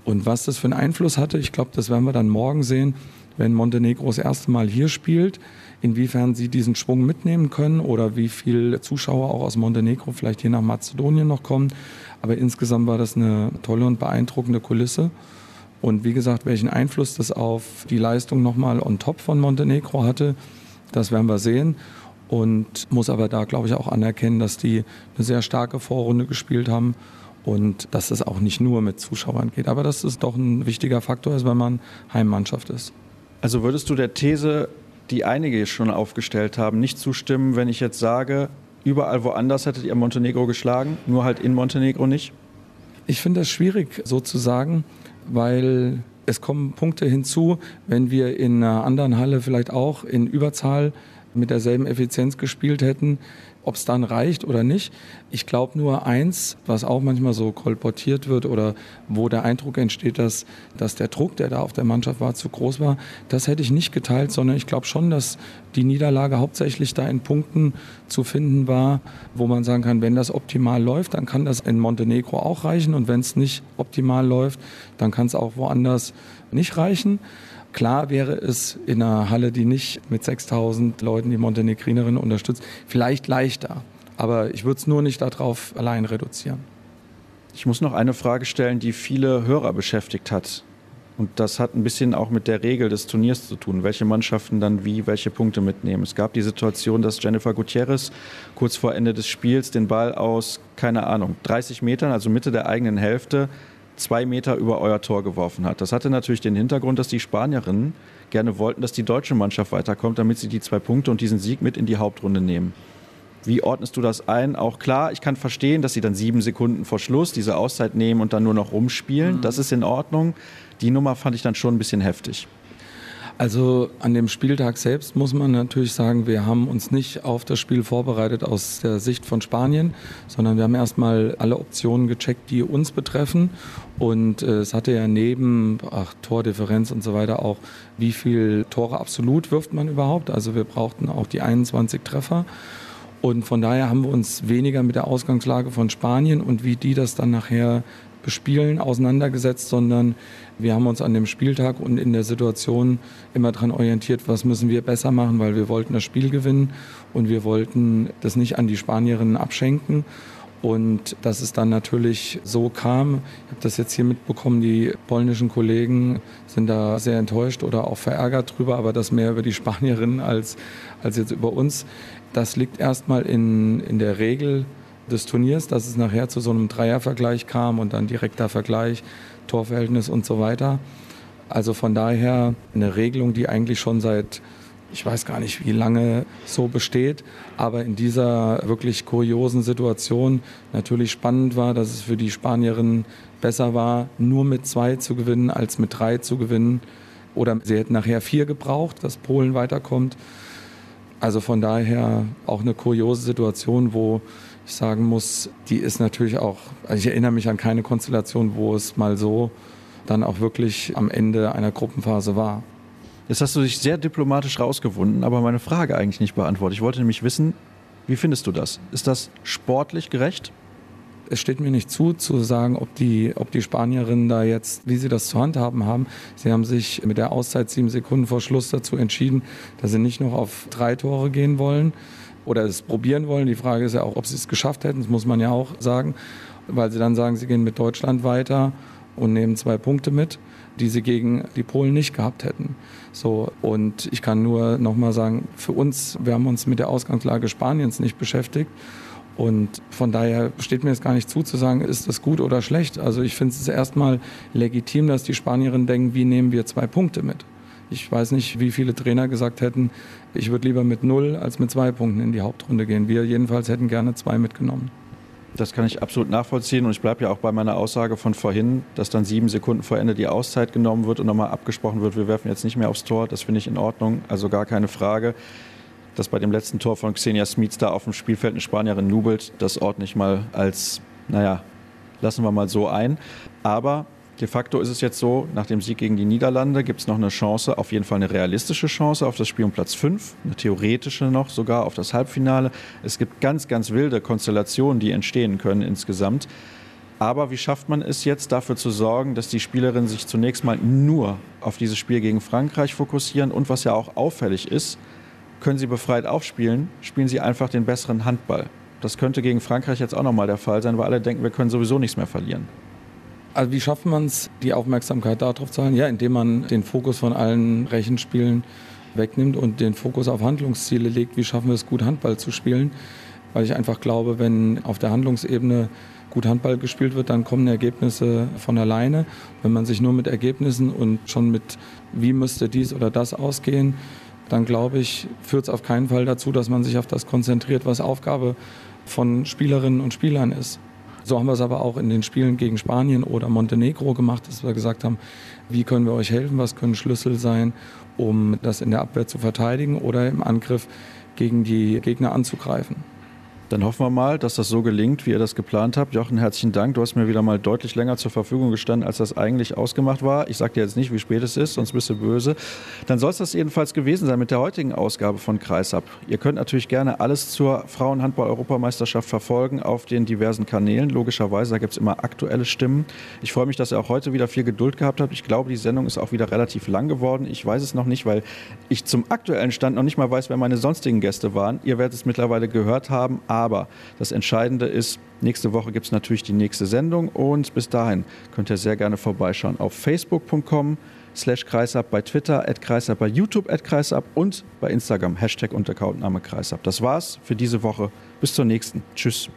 Und was das für einen Einfluss hatte, ich glaube, das werden wir dann morgen sehen, wenn Montenegro das erste Mal hier spielt, inwiefern sie diesen Schwung mitnehmen können oder wie viele Zuschauer auch aus Montenegro vielleicht hier nach Mazedonien noch kommen. Aber insgesamt war das eine tolle und beeindruckende Kulisse. Und wie gesagt, welchen Einfluss das auf die Leistung nochmal on top von Montenegro hatte, das werden wir sehen. Und muss aber da, glaube ich, auch anerkennen, dass die eine sehr starke Vorrunde gespielt haben und dass es auch nicht nur mit Zuschauern geht. Aber dass es doch ein wichtiger Faktor ist, wenn man Heimmannschaft ist. Also würdest du der These, die einige schon aufgestellt haben, nicht zustimmen, wenn ich jetzt sage, überall woanders hättet ihr Montenegro geschlagen, nur halt in Montenegro nicht? Ich finde das schwierig so zu sagen, weil es kommen Punkte hinzu, wenn wir in einer anderen Halle vielleicht auch in Überzahl mit derselben Effizienz gespielt hätten, ob es dann reicht oder nicht. Ich glaube nur eins, was auch manchmal so kolportiert wird oder wo der Eindruck entsteht, dass, dass der Druck, der da auf der Mannschaft war, zu groß war, das hätte ich nicht geteilt, sondern ich glaube schon, dass die Niederlage hauptsächlich da in Punkten zu finden war, wo man sagen kann, wenn das optimal läuft, dann kann das in Montenegro auch reichen und wenn es nicht optimal läuft, dann kann es auch woanders nicht reichen. Klar wäre es in einer Halle, die nicht mit 6000 Leuten die Montenegrinerin unterstützt, vielleicht leichter. Aber ich würde es nur nicht darauf allein reduzieren. Ich muss noch eine Frage stellen, die viele Hörer beschäftigt hat. Und das hat ein bisschen auch mit der Regel des Turniers zu tun, welche Mannschaften dann wie welche Punkte mitnehmen. Es gab die Situation, dass Jennifer Gutierrez kurz vor Ende des Spiels den Ball aus, keine Ahnung, 30 Metern, also Mitte der eigenen Hälfte, zwei Meter über euer Tor geworfen hat. Das hatte natürlich den Hintergrund, dass die Spanierinnen gerne wollten, dass die deutsche Mannschaft weiterkommt, damit sie die zwei Punkte und diesen Sieg mit in die Hauptrunde nehmen. Wie ordnest du das ein? Auch klar, ich kann verstehen, dass sie dann sieben Sekunden vor Schluss diese Auszeit nehmen und dann nur noch rumspielen. Mhm. Das ist in Ordnung. Die Nummer fand ich dann schon ein bisschen heftig. Also an dem Spieltag selbst muss man natürlich sagen, wir haben uns nicht auf das Spiel vorbereitet aus der Sicht von Spanien, sondern wir haben erstmal alle Optionen gecheckt, die uns betreffen. Und äh, es hatte ja neben ach, Tordifferenz und so weiter auch, wie viel Tore absolut wirft man überhaupt. Also wir brauchten auch die 21 Treffer. Und von daher haben wir uns weniger mit der Ausgangslage von Spanien und wie die das dann nachher bespielen auseinandergesetzt, sondern wir haben uns an dem Spieltag und in der Situation immer daran orientiert, was müssen wir besser machen, weil wir wollten das Spiel gewinnen und wir wollten das nicht an die Spanierinnen abschenken. Und dass es dann natürlich so kam, ich habe das jetzt hier mitbekommen, die polnischen Kollegen sind da sehr enttäuscht oder auch verärgert drüber, aber das mehr über die Spanierinnen als, als jetzt über uns. Das liegt erstmal in, in der Regel des Turniers, dass es nachher zu so einem Dreiervergleich kam und dann direkter Vergleich Torverhältnis und so weiter. Also von daher eine Regelung, die eigentlich schon seit, ich weiß gar nicht wie lange so besteht, aber in dieser wirklich kuriosen Situation natürlich spannend war, dass es für die Spanierinnen besser war, nur mit zwei zu gewinnen, als mit drei zu gewinnen. Oder sie hätten nachher vier gebraucht, dass Polen weiterkommt. Also von daher auch eine kuriose Situation, wo ich sagen muss, die ist natürlich auch, also ich erinnere mich an keine Konstellation, wo es mal so dann auch wirklich am Ende einer Gruppenphase war. Jetzt hast du dich sehr diplomatisch rausgewunden, aber meine Frage eigentlich nicht beantwortet. Ich wollte nämlich wissen, wie findest du das? Ist das sportlich gerecht? Es steht mir nicht zu, zu sagen, ob die, ob die Spanierinnen da jetzt, wie sie das zu handhaben haben. Sie haben sich mit der Auszeit sieben Sekunden vor Schluss dazu entschieden, dass sie nicht noch auf drei Tore gehen wollen, oder es probieren wollen. Die Frage ist ja auch, ob sie es geschafft hätten, das muss man ja auch sagen, weil sie dann sagen, sie gehen mit Deutschland weiter und nehmen zwei Punkte mit. die sie gegen die Polen nicht gehabt hätten. So, und ich kann nur noch mal sagen, für uns, wir haben uns mit der Ausgangslage Spaniens nicht beschäftigt. Und von daher steht mir jetzt gar nicht zu, zu sagen, ist das gut oder schlecht. Also ich finde es erstmal legitim, dass die Spanierinnen denken, wie nehmen wir zwei Punkte mit. Ich weiß nicht, wie viele Trainer gesagt hätten, ich würde lieber mit null als mit zwei Punkten in die Hauptrunde gehen. Wir jedenfalls hätten gerne zwei mitgenommen. Das kann ich absolut nachvollziehen und ich bleibe ja auch bei meiner Aussage von vorhin, dass dann sieben Sekunden vor Ende die Auszeit genommen wird und nochmal abgesprochen wird, wir werfen jetzt nicht mehr aufs Tor. Das finde ich in Ordnung, also gar keine Frage. Dass bei dem letzten Tor von Xenia Smits da auf dem Spielfeld eine Spanierin nubelt, das ordne ich mal als, naja, lassen wir mal so ein. Aber De facto ist es jetzt so, nach dem Sieg gegen die Niederlande gibt es noch eine Chance, auf jeden Fall eine realistische Chance auf das Spiel um Platz 5, eine theoretische noch sogar auf das Halbfinale. Es gibt ganz, ganz wilde Konstellationen, die entstehen können insgesamt. Aber wie schafft man es jetzt dafür zu sorgen, dass die Spielerinnen sich zunächst mal nur auf dieses Spiel gegen Frankreich fokussieren und was ja auch auffällig ist, können sie befreit aufspielen, spielen sie einfach den besseren Handball. Das könnte gegen Frankreich jetzt auch nochmal der Fall sein, weil alle denken, wir können sowieso nichts mehr verlieren. Also wie schafft man es, die Aufmerksamkeit darauf zu halten? Ja, indem man den Fokus von allen Rechenspielen wegnimmt und den Fokus auf Handlungsziele legt. Wie schaffen wir es, gut Handball zu spielen? Weil ich einfach glaube, wenn auf der Handlungsebene gut Handball gespielt wird, dann kommen Ergebnisse von alleine. Wenn man sich nur mit Ergebnissen und schon mit, wie müsste dies oder das ausgehen, dann glaube ich, führt es auf keinen Fall dazu, dass man sich auf das konzentriert, was Aufgabe von Spielerinnen und Spielern ist. So haben wir es aber auch in den Spielen gegen Spanien oder Montenegro gemacht, dass wir gesagt haben, wie können wir euch helfen, was können Schlüssel sein, um das in der Abwehr zu verteidigen oder im Angriff gegen die Gegner anzugreifen. Dann hoffen wir mal, dass das so gelingt, wie ihr das geplant habt. Jochen, herzlichen Dank. Du hast mir wieder mal deutlich länger zur Verfügung gestanden, als das eigentlich ausgemacht war. Ich sage dir jetzt nicht, wie spät es ist, sonst bist du böse. Dann soll es das jedenfalls gewesen sein mit der heutigen Ausgabe von Kreisab. Ihr könnt natürlich gerne alles zur Frauenhandball-Europameisterschaft verfolgen auf den diversen Kanälen. Logischerweise, da gibt es immer aktuelle Stimmen. Ich freue mich, dass ihr auch heute wieder viel Geduld gehabt habt. Ich glaube, die Sendung ist auch wieder relativ lang geworden. Ich weiß es noch nicht, weil ich zum aktuellen Stand noch nicht mal weiß, wer meine sonstigen Gäste waren. Ihr werdet es mittlerweile gehört haben. Aber das Entscheidende ist, nächste Woche gibt es natürlich die nächste Sendung und bis dahin könnt ihr sehr gerne vorbeischauen auf facebook.com slash kreisab, bei Twitter at kreisab, bei YouTube at kreisab und bei Instagram Hashtag und Accountname kreisab. Das war's für diese Woche. Bis zur nächsten. Tschüss.